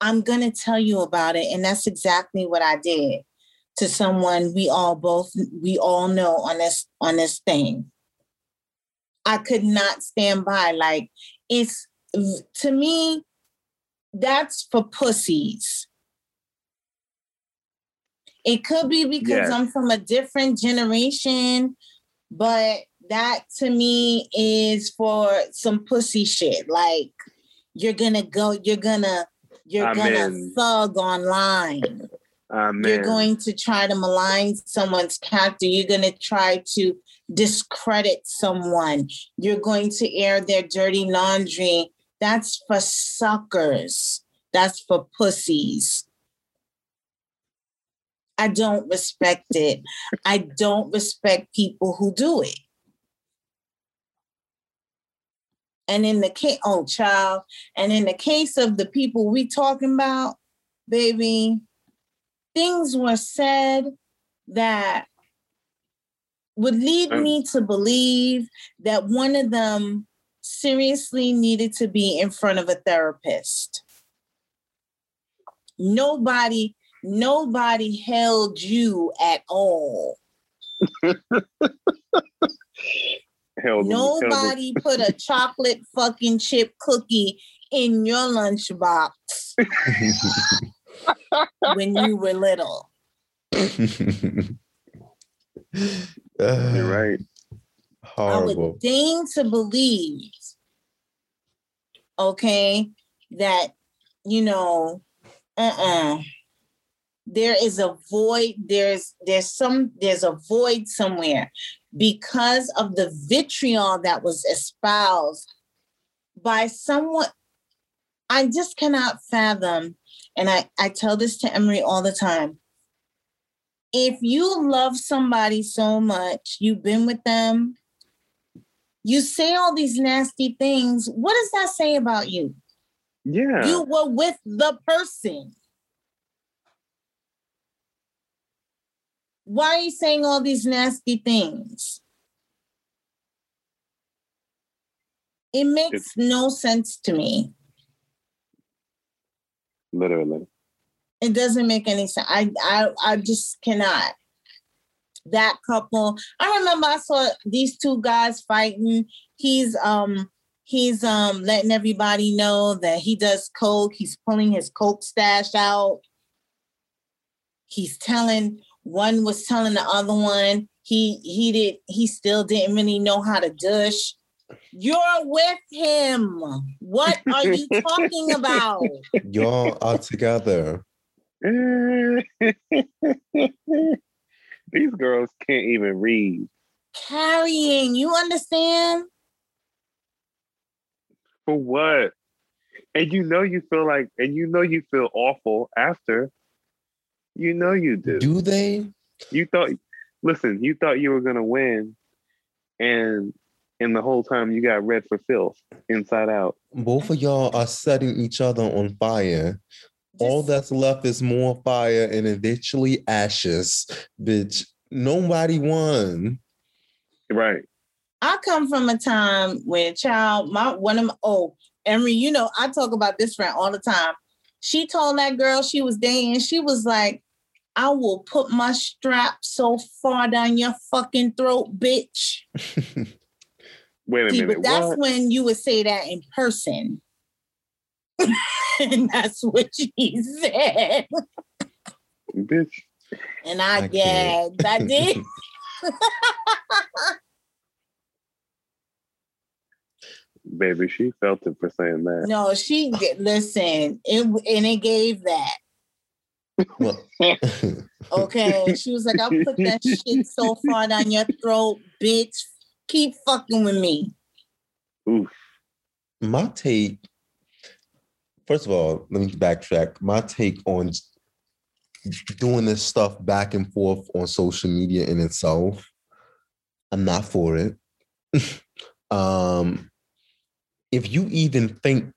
I'm gonna tell you about it. And that's exactly what I did to someone we all both we all know on this on this thing. I could not stand by. Like it's to me, that's for pussies. It could be because Yes. I'm from a different generation, but that to me is for some pussy shit. Like you're gonna go, you're gonna, you're gonna Amen. thug online. Amen. You're going to try to malign someone's character. You're going to try to discredit someone. You're going to air their dirty laundry. That's for suckers. That's for pussies. I don't respect it. I don't respect people who do it. And in the case, oh, child, and in the case of the people we talking about, baby, things were said that would lead me to believe that one of them seriously needed to be in front of a therapist. Nobody, nobody held you at all. Held- held- Nobody put a chocolate fucking chip cookie in your lunchbox when you were little. You're right. Horrible. I Horrible. would deign to believe okay, that you know, uh-uh. There is a void, there's there's some there's a void somewhere because of the vitriol that was espoused by someone I just cannot fathom, and I, I tell this to Emery all the time. If you love somebody so much, you've been with them, you say all these nasty things. What does that say about you? Yeah. You were with the person. Why are you saying all these nasty things? It makes It's- no sense to me. Literally. It doesn't make any sense. I I I just cannot. That couple. I remember I saw these two guys fighting. He's um he's um letting everybody know that he does coke. He's pulling his coke stash out. He's telling one was telling the other one he he did he still didn't really know how to dush. You're with him. What are you talking about? Y'all are together. These girls can't even read. Carrying, you understand? For what? And you know you feel like, and you know you feel awful after. You know you do. Do they? You thought, listen, you thought you were gonna win, and and the whole time you got read for filth, inside out. Both of y'all are setting each other on fire. All that's left is more fire and eventually ashes. Bitch, nobody won. Right. I come from a time when child, my one of my oh, Emery, you know, I talk about this friend all the time. She told that girl she was dating, she was like, I will put my strap so far down your fucking throat, bitch. Wait a See, minute. but that's what? when you would say that in person. and that's what she said. Bitch. And I, I gagged. I did. Baby, she felt it for saying that. no, she listen, it and it gave that. Okay. she was like, I'll put that shit so far down your throat, bitch. Keep fucking with me. Oof. my take, first of all, let me backtrack. My take on doing this stuff back and forth on social media in itself, I'm not for it. um, if you even think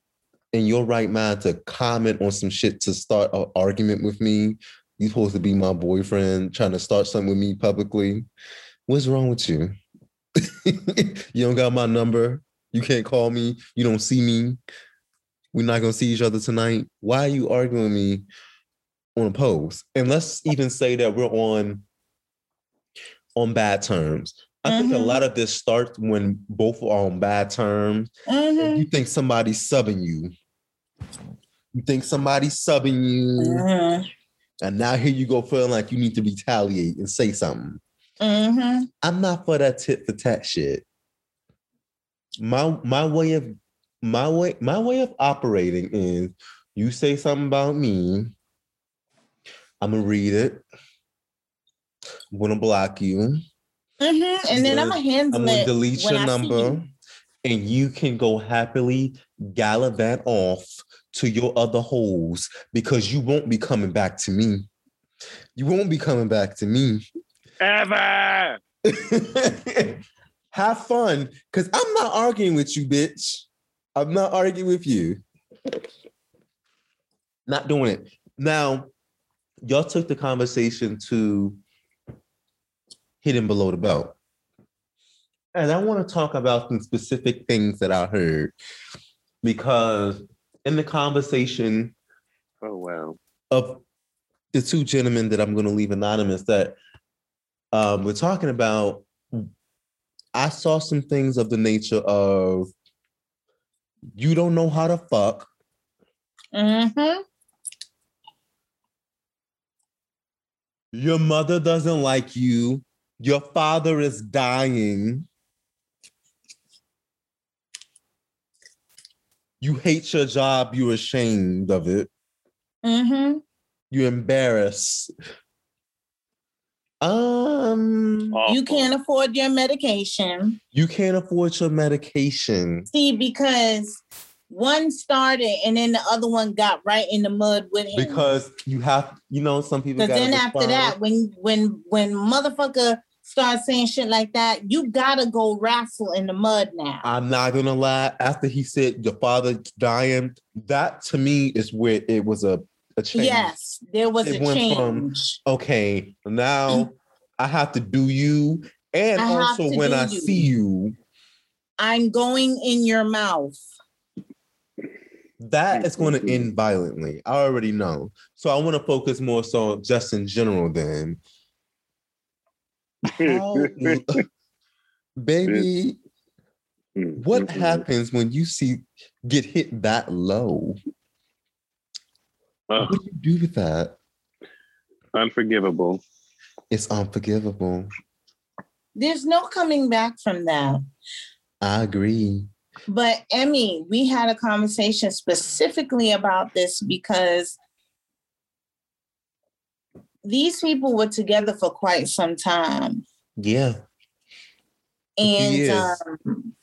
in your right mind to comment on some shit to start an argument with me, you're supposed to be my boyfriend trying to start something with me publicly. What's wrong with you? you don't got my number. You can't call me. You don't see me. We're not gonna see each other tonight. Why are you arguing with me on a post? And let's even say that we're on on bad terms. I think a Mhm. lot of this starts when both are on bad terms. Mhm. You think somebody's subbing you. You think somebody's subbing you, Mhm. and now here you go feeling like you need to retaliate and say something. Mhm. I'm not for that tit for tat shit. My my way of my way my way of operating is you say something about me, I'm gonna read it. I'm gonna block you. Mhm. And then I'm gonna handle I'm gonna delete your I number, you. and you can go happily gallivant off to your other holes because you won't be coming back to me. You won't be coming back to me. Ever. Have fun, because I'm not arguing with you, bitch. I'm not arguing with you. Not doing it. Now, y'all took the conversation to hidden below the belt. And I want to talk about some specific things that I heard because in the conversation Oh wow. of the two gentlemen that I'm going to leave anonymous that um, we're talking about, I saw some things of the nature of you don't know how to fuck. Mhm. Your mother doesn't like you. Your father is dying. You hate your job, you're ashamed of it. Mm-hmm. You're embarrassed. Um You can't afford your medication. you can't afford your medication. See, because one started and then the other one got right in the mud with him. Because you have, you know, some people Because gotta then after respond. that, when when when motherfucker starts saying shit like that, you gotta go wrestle in the mud now. I'm not gonna lie. After he said your father dying, that to me is where it was a, a change. yes, there was It a went change. from- Okay, now mm. I have to do you, and I also when I you. see you, I'm going in your mouth. that is going to end violently. I already know. So I want to focus more so just in general. Then, How- oh. baby, mm, what Mm-hmm. happens when you see get hit that low? Uh, What do you do with that? unforgivable. It's unforgivable. There's no coming back from that. I agree. But Emmy, we had a conversation specifically about this because these people were together for quite some time. Yeah. And um,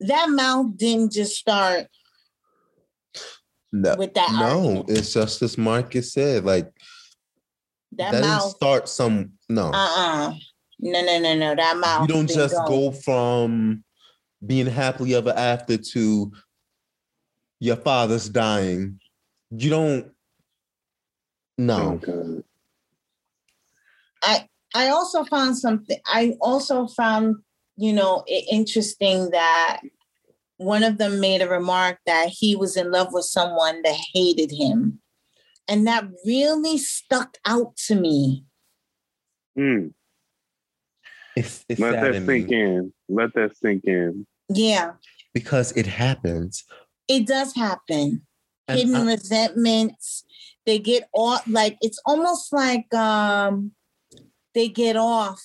that mouth didn't just start No, with that no, argument. it's just as Marcus said. Like That, that, didn't start some. No, uh-uh. No, no, no, no. That mouth. you don't just going. go from being happily ever after to your father's dying. You don't. No, oh, Okay. I also found something. I also found, you know, interesting that one of them made a remark that he was in love with someone that hated him, and that really stuck out to me. Mm, it's, it's let that saddening sink in. Let that sink in. Yeah, because it happens. it does happen. And Hidden I- resentments. They get off. Like it's almost like um, they get off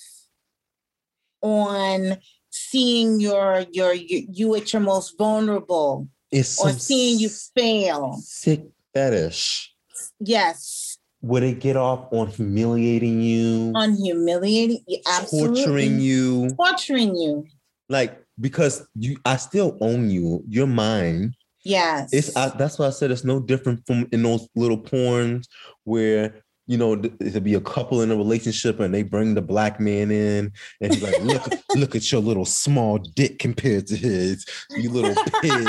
on seeing your your you, you at your most vulnerable it's or seeing you fail. sick fetish. Yes, Would it get off on humiliating you, on humiliating, you- absolutely. torturing you? torturing you. like because you i still own you you're mine Yes, it's I, that's why i said it's no different from in those little porns where you know it'll be a couple in a relationship and they bring the black man in and he's like look look at your little small dick compared to his you little pig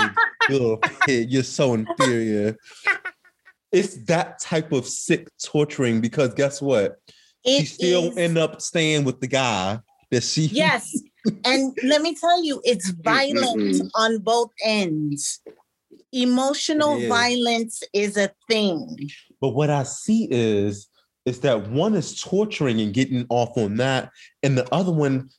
you little pig you're so inferior it's that type of sick torturing because guess what she It still is- end up staying with the guy that she Yes, and let me tell you, it's violent Mm-mm. on both ends. Emotional violence is a thing. But what I see is is that one is torturing and getting off on that, and the other one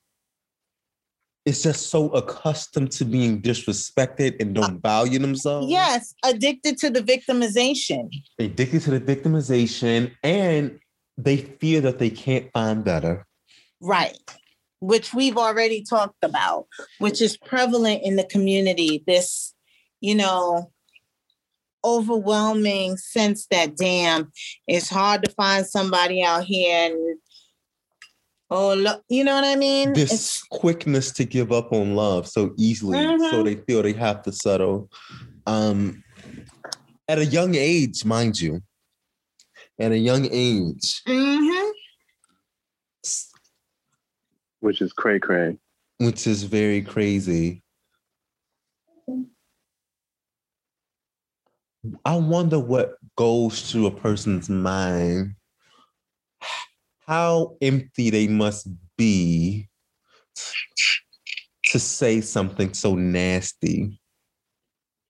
is just so accustomed to being disrespected and don't value themselves. Yes, addicted to the victimization. addicted to the victimization, and they fear that they can't find better. Right. Which we've already talked about, which is prevalent in the community. This, you know, overwhelming sense that, damn, it's hard to find somebody out here. And, oh, look, you know what I mean? This It's, quickness to give up on love so easily, so Mhm. they feel they have to settle. Um, at a young age, mind you, at a young age, Mhm. Which is cray cray. which is very crazy. I wonder what goes through a person's mind, how empty they must be to say something so nasty,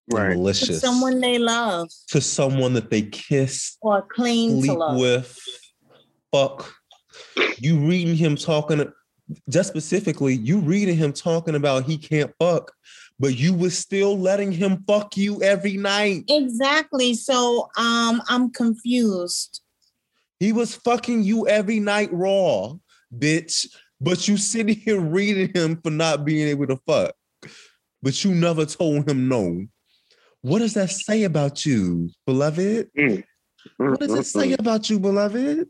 and Right. To malicious someone they love to someone that they kiss, or claim to sleep love. with, fuck. You reading him talking, just specifically, you reading him talking about he can't fuck, but you was still letting him fuck you every night. Exactly. So um I'm confused. He was fucking you every night raw, bitch. But you sitting here reading him for not being able to fuck. but you never told him no. What does that say about you, beloved? Mm. What does it say about you, beloved?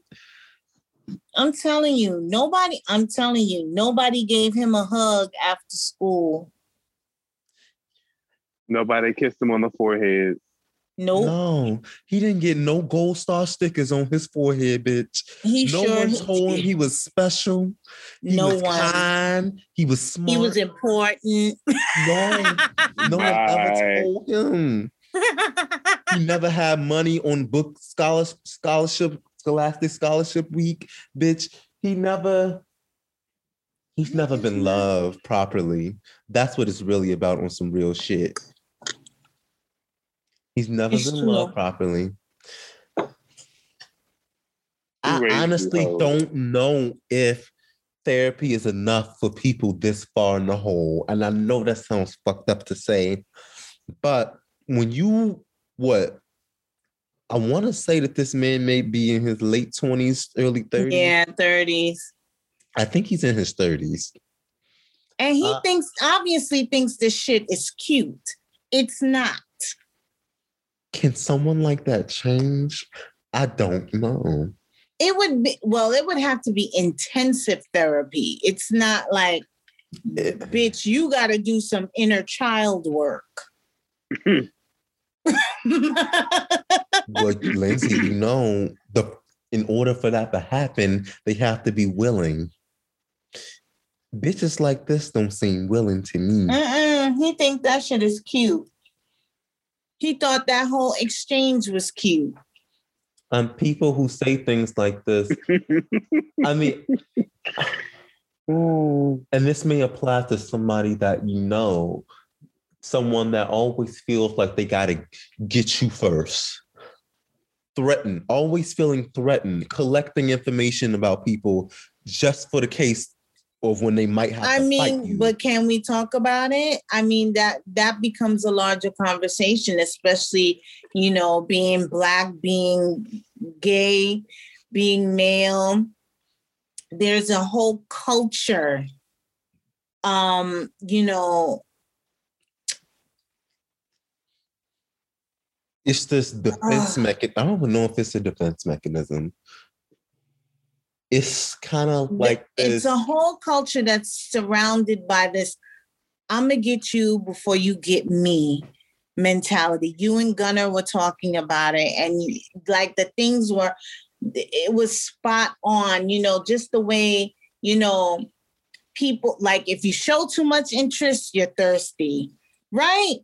I'm telling you, nobody, I'm telling you, nobody gave him a hug after school. Nobody kissed him on the forehead. Nope. No, he didn't get no gold star stickers on his forehead, bitch. He no sure one told him he was special. He no was one. kind. He was smart. He was important. no, no one ever told him. He never had money on book scholarship, scholarship, scholastic scholarship week, bitch. He never. He's never been loved properly. That's what it's really about on some real shit. He's never It's been true. loved properly. I honestly don't know if therapy is enough for people this far in the hole. And I know that sounds fucked up to say, but when you what I want to say that this man may be in his late 20s, early 30s. yeah, 30s. I think he's in his 30s. And he Uh, thinks, obviously, thinks this shit is cute. It's not. Can someone like that change? I don't know. It would be, well, it would have to be intensive therapy. It's not like, bitch, you got to do some inner child work. But Lindsay, you know, the in order for that to happen, they have to be willing. Bitches like this don't seem willing to me. He think that shit is cute. He thought that whole exchange was cute. Um, people who say things like this, I mean, Mm. and this may apply to somebody that you know, someone that always feels like they got to get you first. Threatened, always feeling threatened, collecting information about people just for the case of when they might have I mean, but can we talk about it? I mean that that becomes a larger conversation, especially you know being black, being gay, being male. There's a whole culture, um, you know, it's this defense mechanism. I don't even know if it's a defense mechanism. It's kind of like it's this. a whole culture that's surrounded by this i'm gonna get you before you get me mentality you and gunner were talking about it and you, like the things were it was spot on you know just the way you know people like if you show too much interest you're thirsty right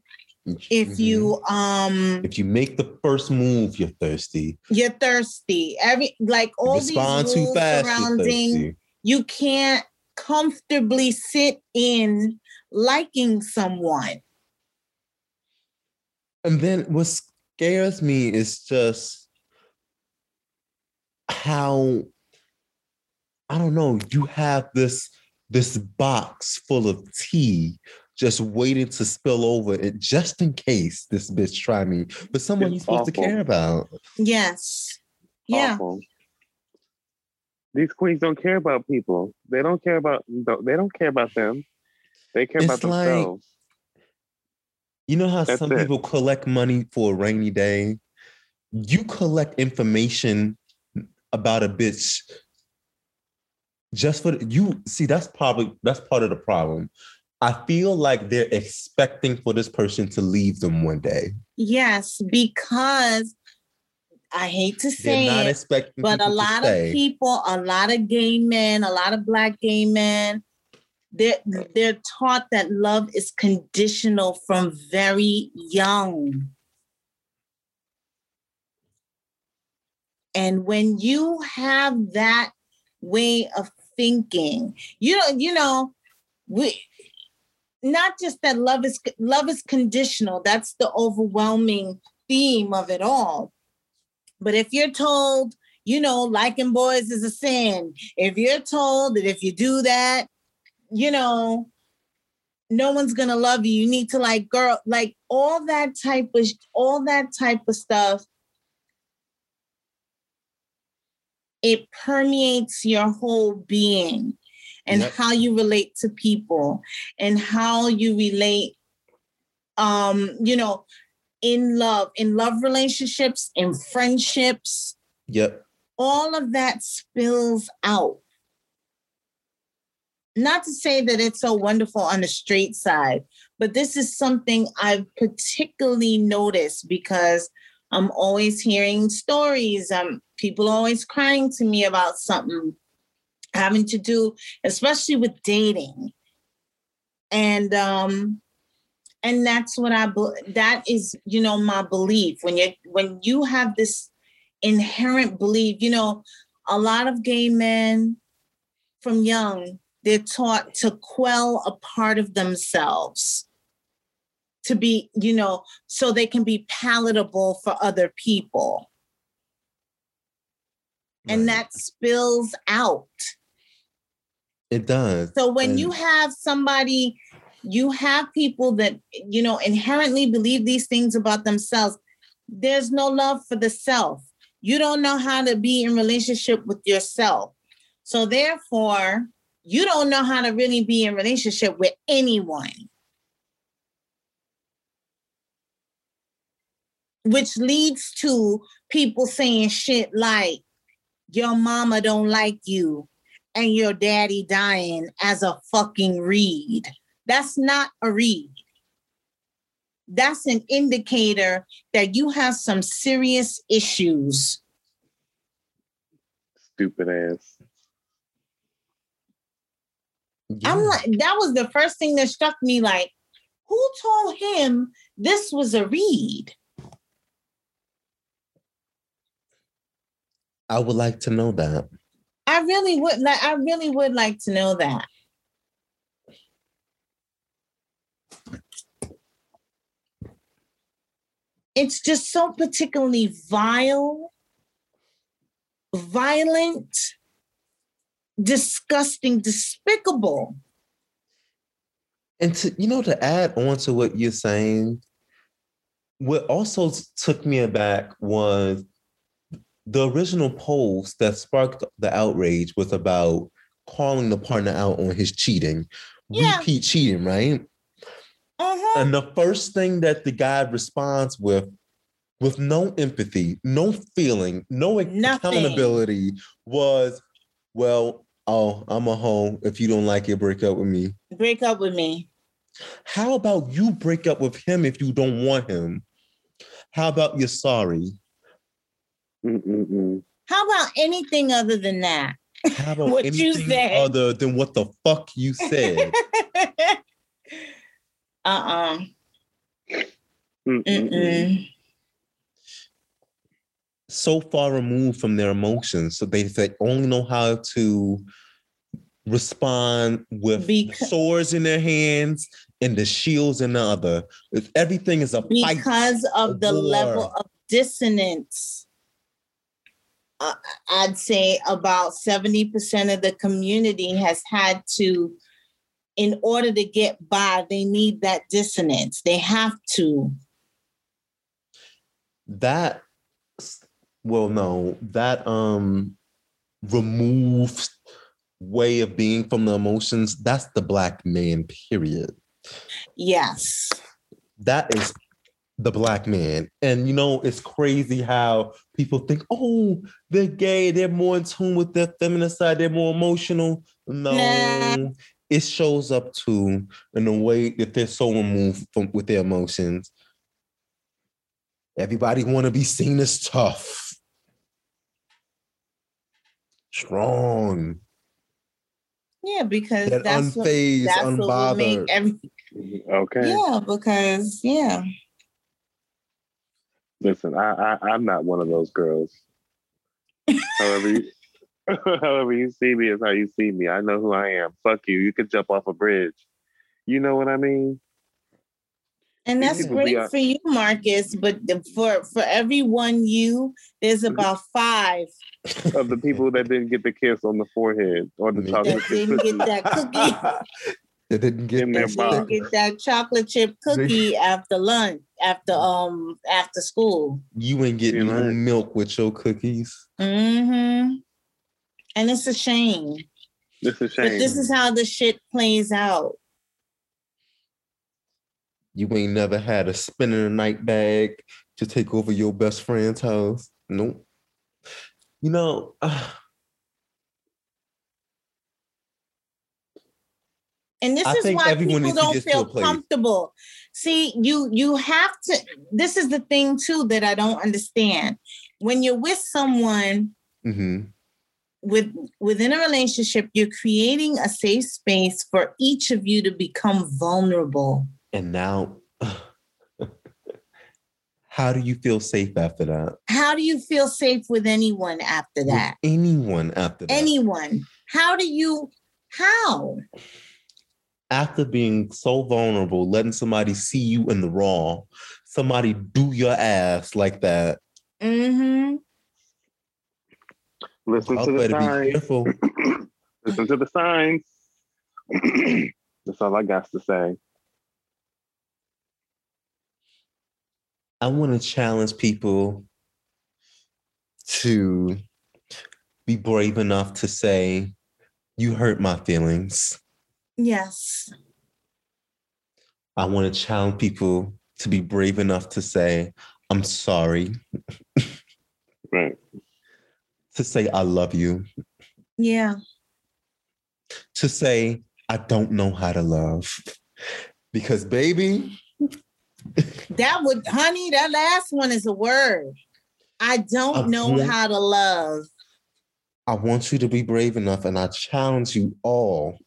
if Mhm. you um if you make the first move, you're thirsty. you're thirsty every like all these respond too rules fast, surrounding you can't comfortably sit in liking someone. And then what scares me is just how I don't know, you have this this box full of tea just waiting to spill over it just in case this bitch try me. But someone It's you're supposed to care about. Yes. Yeah. Awful. These queens don't care about people. They don't care about. They don't care about them. They care It's about like- themselves. You know how That's some it. people collect money for a rainy day? You collect information about a bitch just for you see that's probably that's part of the problem. I feel like they're expecting for this person to leave them one day. Yes, because I hate to say it, but a lot of people, a lot of gay men, a lot of black gay men, they're they're taught that love is conditional from very young. And when you have that way of thinking, you know, you know, we not just that love is love is conditional. That's the overwhelming theme of it all. But if you're told, you know, liking boys is a sin, if you're told that if you do that, you know, no one's gonna love you. You need to like girl, like all that type of all that type of stuff. It permeates your whole being and Yep. how you relate to people and how you relate um, you know, in love, in love relationships, in friendships, Yep. all of that spills out. Not to say that it's so wonderful on the straight side, but this is something I've particularly noticed because I'm always hearing stories. Um, people always crying to me about something having to do, especially with dating. And um, and that's what I that is, you know, my belief. When you when you have this inherent belief, you know, a lot of gay men from young, they're taught to quell a part of themselves to be, you know, so they can be palatable for other people. And that spills out. It does. So when you have somebody, you have people that, you know, inherently believe these things about themselves, there's no love for the self. You don't know how to be in relationship with yourself. So therefore, you don't know how to really be in relationship with anyone. Which leads to people saying shit like, your mama don't like you and your daddy dying as a fucking read. That's not a read. That's an indicator that you have some serious issues. Stupid ass. I'm like, that was the first thing that struck me like, who told him this was a read? I would like to know that. I really would like I really would like to know that. It's just so particularly vile, violent, disgusting, despicable. And to you know, to add on to what you're saying, what also took me aback was the original post that sparked the outrage was about calling the partner out on his cheating, Yeah. repeat cheating, right? Uh-huh. And the first thing that the guy responds with, with no empathy, no feeling, no Nothing. accountability, was, "Well, oh, I'm a hoe. If you don't like it, break up with me." Break up with me. How about you break up with him if you don't want him? How about you're sorry? Mm-mm-mm. How about anything other than that? How about What you anything said. other than what the fuck you said? uh-uh. Mm-mm-mm. Mm-mm. so far removed from their emotions, so they, they only know how to respond with Bec- swords in their hands and the shields in the other. If everything is a fight. because of the war. level of dissonance. Uh, I'd say about 70% of the community has had to, in order to get by, they need that dissonance. They have to. That well, no, that um removes way of being from the emotions. That's the black man, period. Yes. that is the black man. And you know, it's crazy how people think, oh, they're gay, they're more in tune with their feminist side, they're more emotional. No, Nah. it shows up too in the way that they're so removed from with their emotions. Everybody want to be seen as tough, strong, Yeah, because that that's what, unfazed, that's what will make unbothered. every, Okay. yeah, because yeah. Listen, I, I I'm not one of those girls. however, you, however you see me is how you see me. I know who I am. Fuck you. You could jump off a bridge. You know what I mean? And that's great for you, Marcus. But for for every one you, there's Mm-hmm. about five Of the people that didn't get the kiss on the forehead or the chocolate that didn't get that cookie. They didn't get In that didn't get that chocolate chip cookie after lunch, after um after school. You ain't getting Yeah, no milk with your cookies. Mm-hmm. And it's a shame. It's a But this is how the shit plays out. You ain't never had a spin in a night bag to take over your best friend's house. Nope. You know, And this I is why people don't feel comfortable. See, you you have to. This is the thing too that I don't understand. When you're with someone mhm. with within a relationship, you're creating a safe space for each of you to become vulnerable. and now, how do you feel safe after that? How do you feel safe with anyone after With that? anyone after that? Anyone? How do you? How? After being so vulnerable, letting somebody see you in the raw, somebody do your ass like that. Mm-hmm. Listen Y'all to the signs. Listen to the signs. That's all I got to say. I want to challenge people to be brave enough to say, You hurt my feelings. Yes. I want to challenge people to be brave enough to say, I'm sorry, Right. to say, I love you, Yeah. to say, I don't know how to love. Because, baby, That would, honey, that last one is a word. I don't I know want- how to love. I want you to be brave enough, and I challenge you all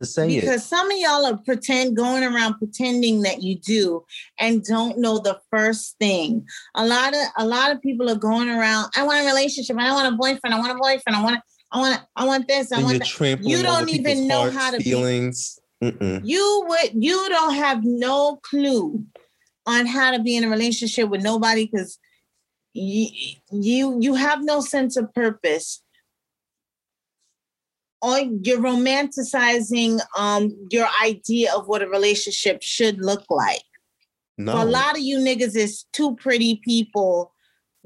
to say it. because some of y'all are pretend going around pretending that you do and don't know the first thing. A lot of a lot of people are going around. I want a relationship. I want a boyfriend. I want a boyfriend. I want. I want. I want this. I and want that. You don't even know hearts, how to be- feelings. Mm-mm. You would. You don't have no clue on how to be in a relationship with nobody because you you you have no sense of purpose or you're romanticizing um your idea of what a relationship should look like. No, For a lot of you niggas is two pretty people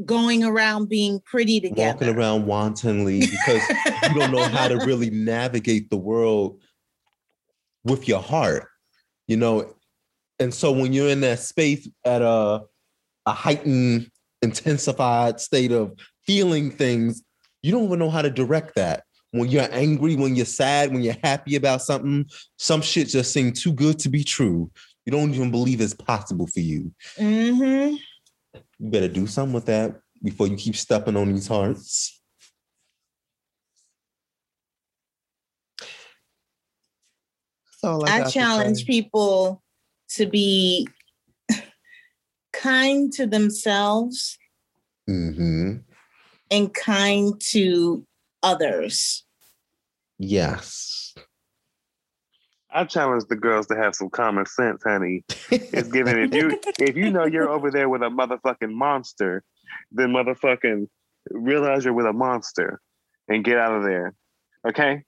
going around being pretty together. walking around wantonly because you don't know how to really navigate the world with your heart, you know. And so when you're in that space at a a heightened, intensified state of feeling things, you don't even know how to direct that. When you're angry, when you're sad, when you're happy about something, some shit just seems too good to be true. You don't even believe it's possible for you. hmm You better do something with that before you keep stepping on these hearts. That's all I got to challenge say. people to be kind to themselves Mhm. and kind to others. Yes. I challenge the girls to have some common sense, honey. It's given if you if you know you're over there with a motherfucking monster, then motherfucking realize you're with a monster and get out of there. Okay?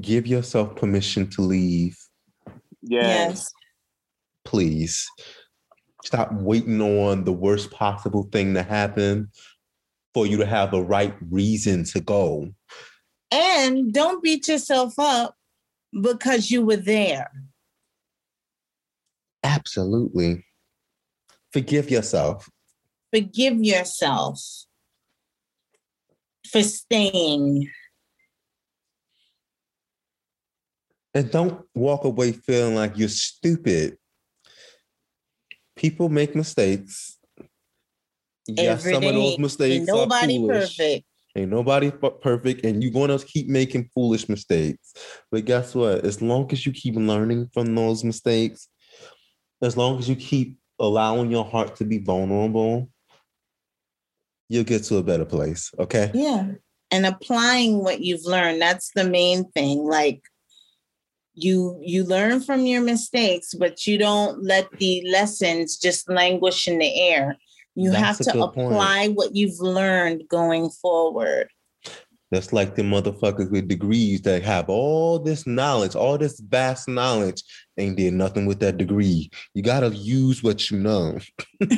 Give yourself permission to leave, Yes. please. Stop waiting on the worst possible thing to happen for you to have the right reason to go. And don't beat yourself up because you were there. Absolutely. Forgive yourself. Forgive yourself for staying. And don't walk away feeling like you're stupid. People make mistakes. Every some of those mistakes Ain't nobody perfect. Ain't nobody perfect, and you're gonna keep making foolish mistakes. But guess what? As long as you keep learning from those mistakes, as long as you keep allowing your heart to be vulnerable, you'll get to a better place. Okay. Yeah. And applying what you've learned. That's the main thing. Like you you learn from your mistakes, but you don't let the lessons just languish in the air. You That's have to good point. apply what you've learned going forward. That's like the motherfuckers with degrees that have all this knowledge, all this vast knowledge, ain't did nothing with that degree. You gotta use what you know.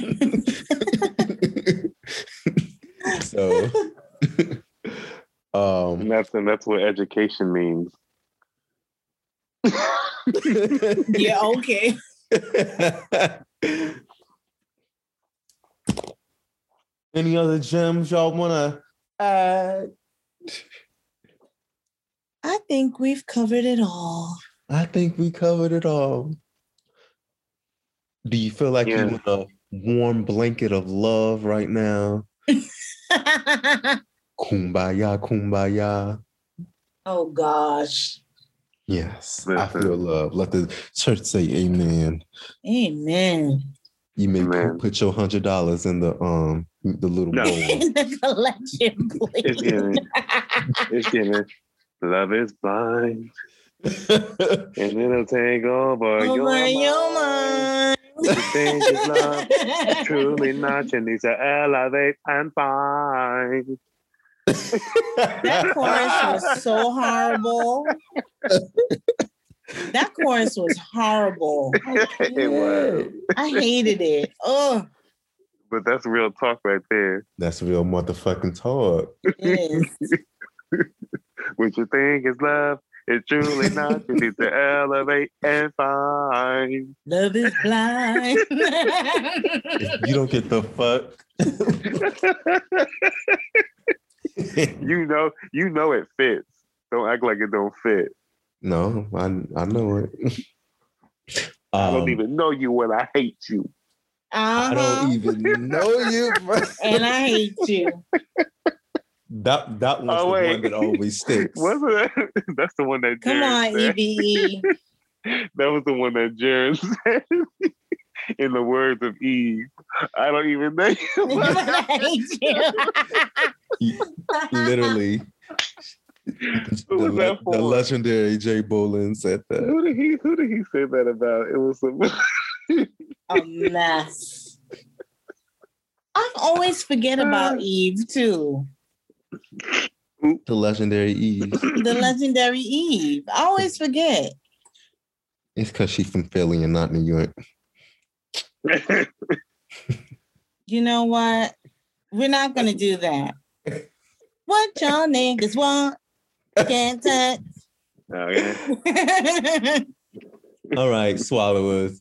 so um And that's and that's what education means. Yeah, okay. Any other gems y'all wanna add? I think we've covered it all. I think we covered it all. Do you feel like Yeah. you're in a warm blanket of love right now? Kumbaya, kumbaya. oh gosh. Yes, I feel love. Let the church say amen. Amen. You may Amen. put your hundred dollars in the um the little No. bowl. In the collection, It's please. giving. It's giving. Love is blind, and it'll take over your Over mind. your mind. You think it's love, truly not. You need to elevate and find. That chorus was so horrible. That chorus was horrible. it was, I hated it. Oh, but that's real talk right there. That's real motherfucking talk. it is. What you think is love, it's truly not. You need to elevate and find. Love is blind. You don't get the fuck. you know, you know it fits. Don't act like it don't fit. no, I I know it. I Um, don't even know you when I hate you. I uh-huh. don't even know you. And I hate you. That that was Oh, the wait. one that always sticks. Wasn't that? That's the one that Come Jaron on, E said. EBE. That was the one that Jaron said. In the words of Eve, I don't even know you. I hate you. Literally. Who was the, that the legendary Jay Bolin said that. Who did he? Who did he say that about? It was some. A mess. I always forget uh. about Eve too. The legendary Eve. The legendary Eve. I always forget. It's because she's from Philly and not New York. You know what? We're not gonna do that. What y'all niggas want? Can't touch. Oh, okay. All right, swallowers.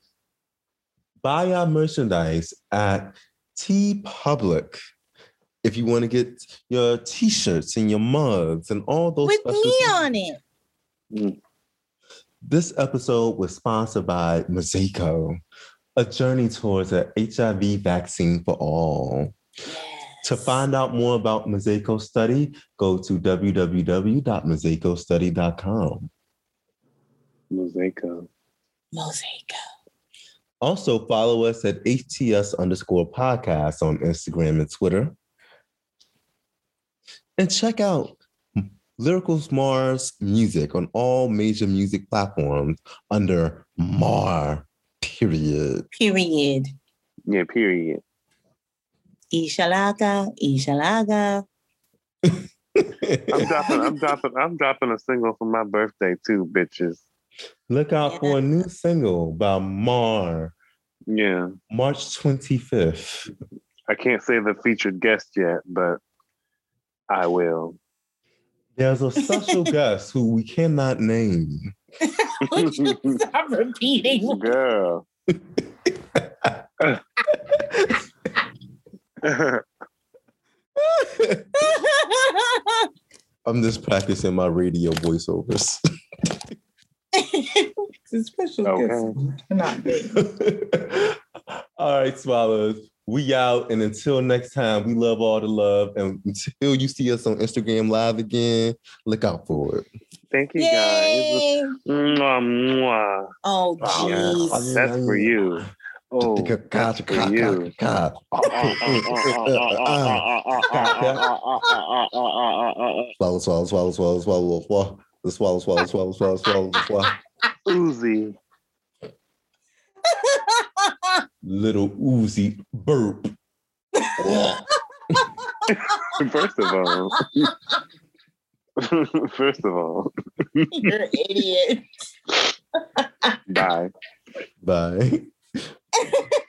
Buy our merchandise at TeePublic. If you want to get your t-shirts and your mugs and all those With special me things. on it. Mm. This episode was sponsored by Mosaico, a journey towards a HIV vaccine for all. To find out more about Mosaico Study, go to www.mosaicostudy.com. Mosaico. Mosaic. Also, follow us at HTS underscore podcast on Instagram and Twitter. And check out Lyrical Mar's music on all major music platforms under Mar, period. Period. Yeah. Period. Ishalaga, Ishalaga. I'm dropping. I'm dropping. I'm dropping a single for my birthday too, bitches. Look out for a new single by Mar, Yeah. March 25th. I can't say the featured guest yet, but I will. There's a special guest who we cannot name. Would you stop repeating? Girl. I'm just practicing my radio voiceovers. It's a special Okay. guest. Not me. all right, swallows. We out. And until next time, we love all the love. And until you see us on Instagram Live again, look out for it. Thank you guys. Mwah, mwah. Oh, Yeah, jeez. that's for you. Oh, that's for you. Swallow, swallow, swallow, swallow, swallow, swallow. Swallow, swallow, swallow, swallow, swallow, swallow. Uzi. Little oozy burp. First of all, first of all, You're an idiot. bye. Bye.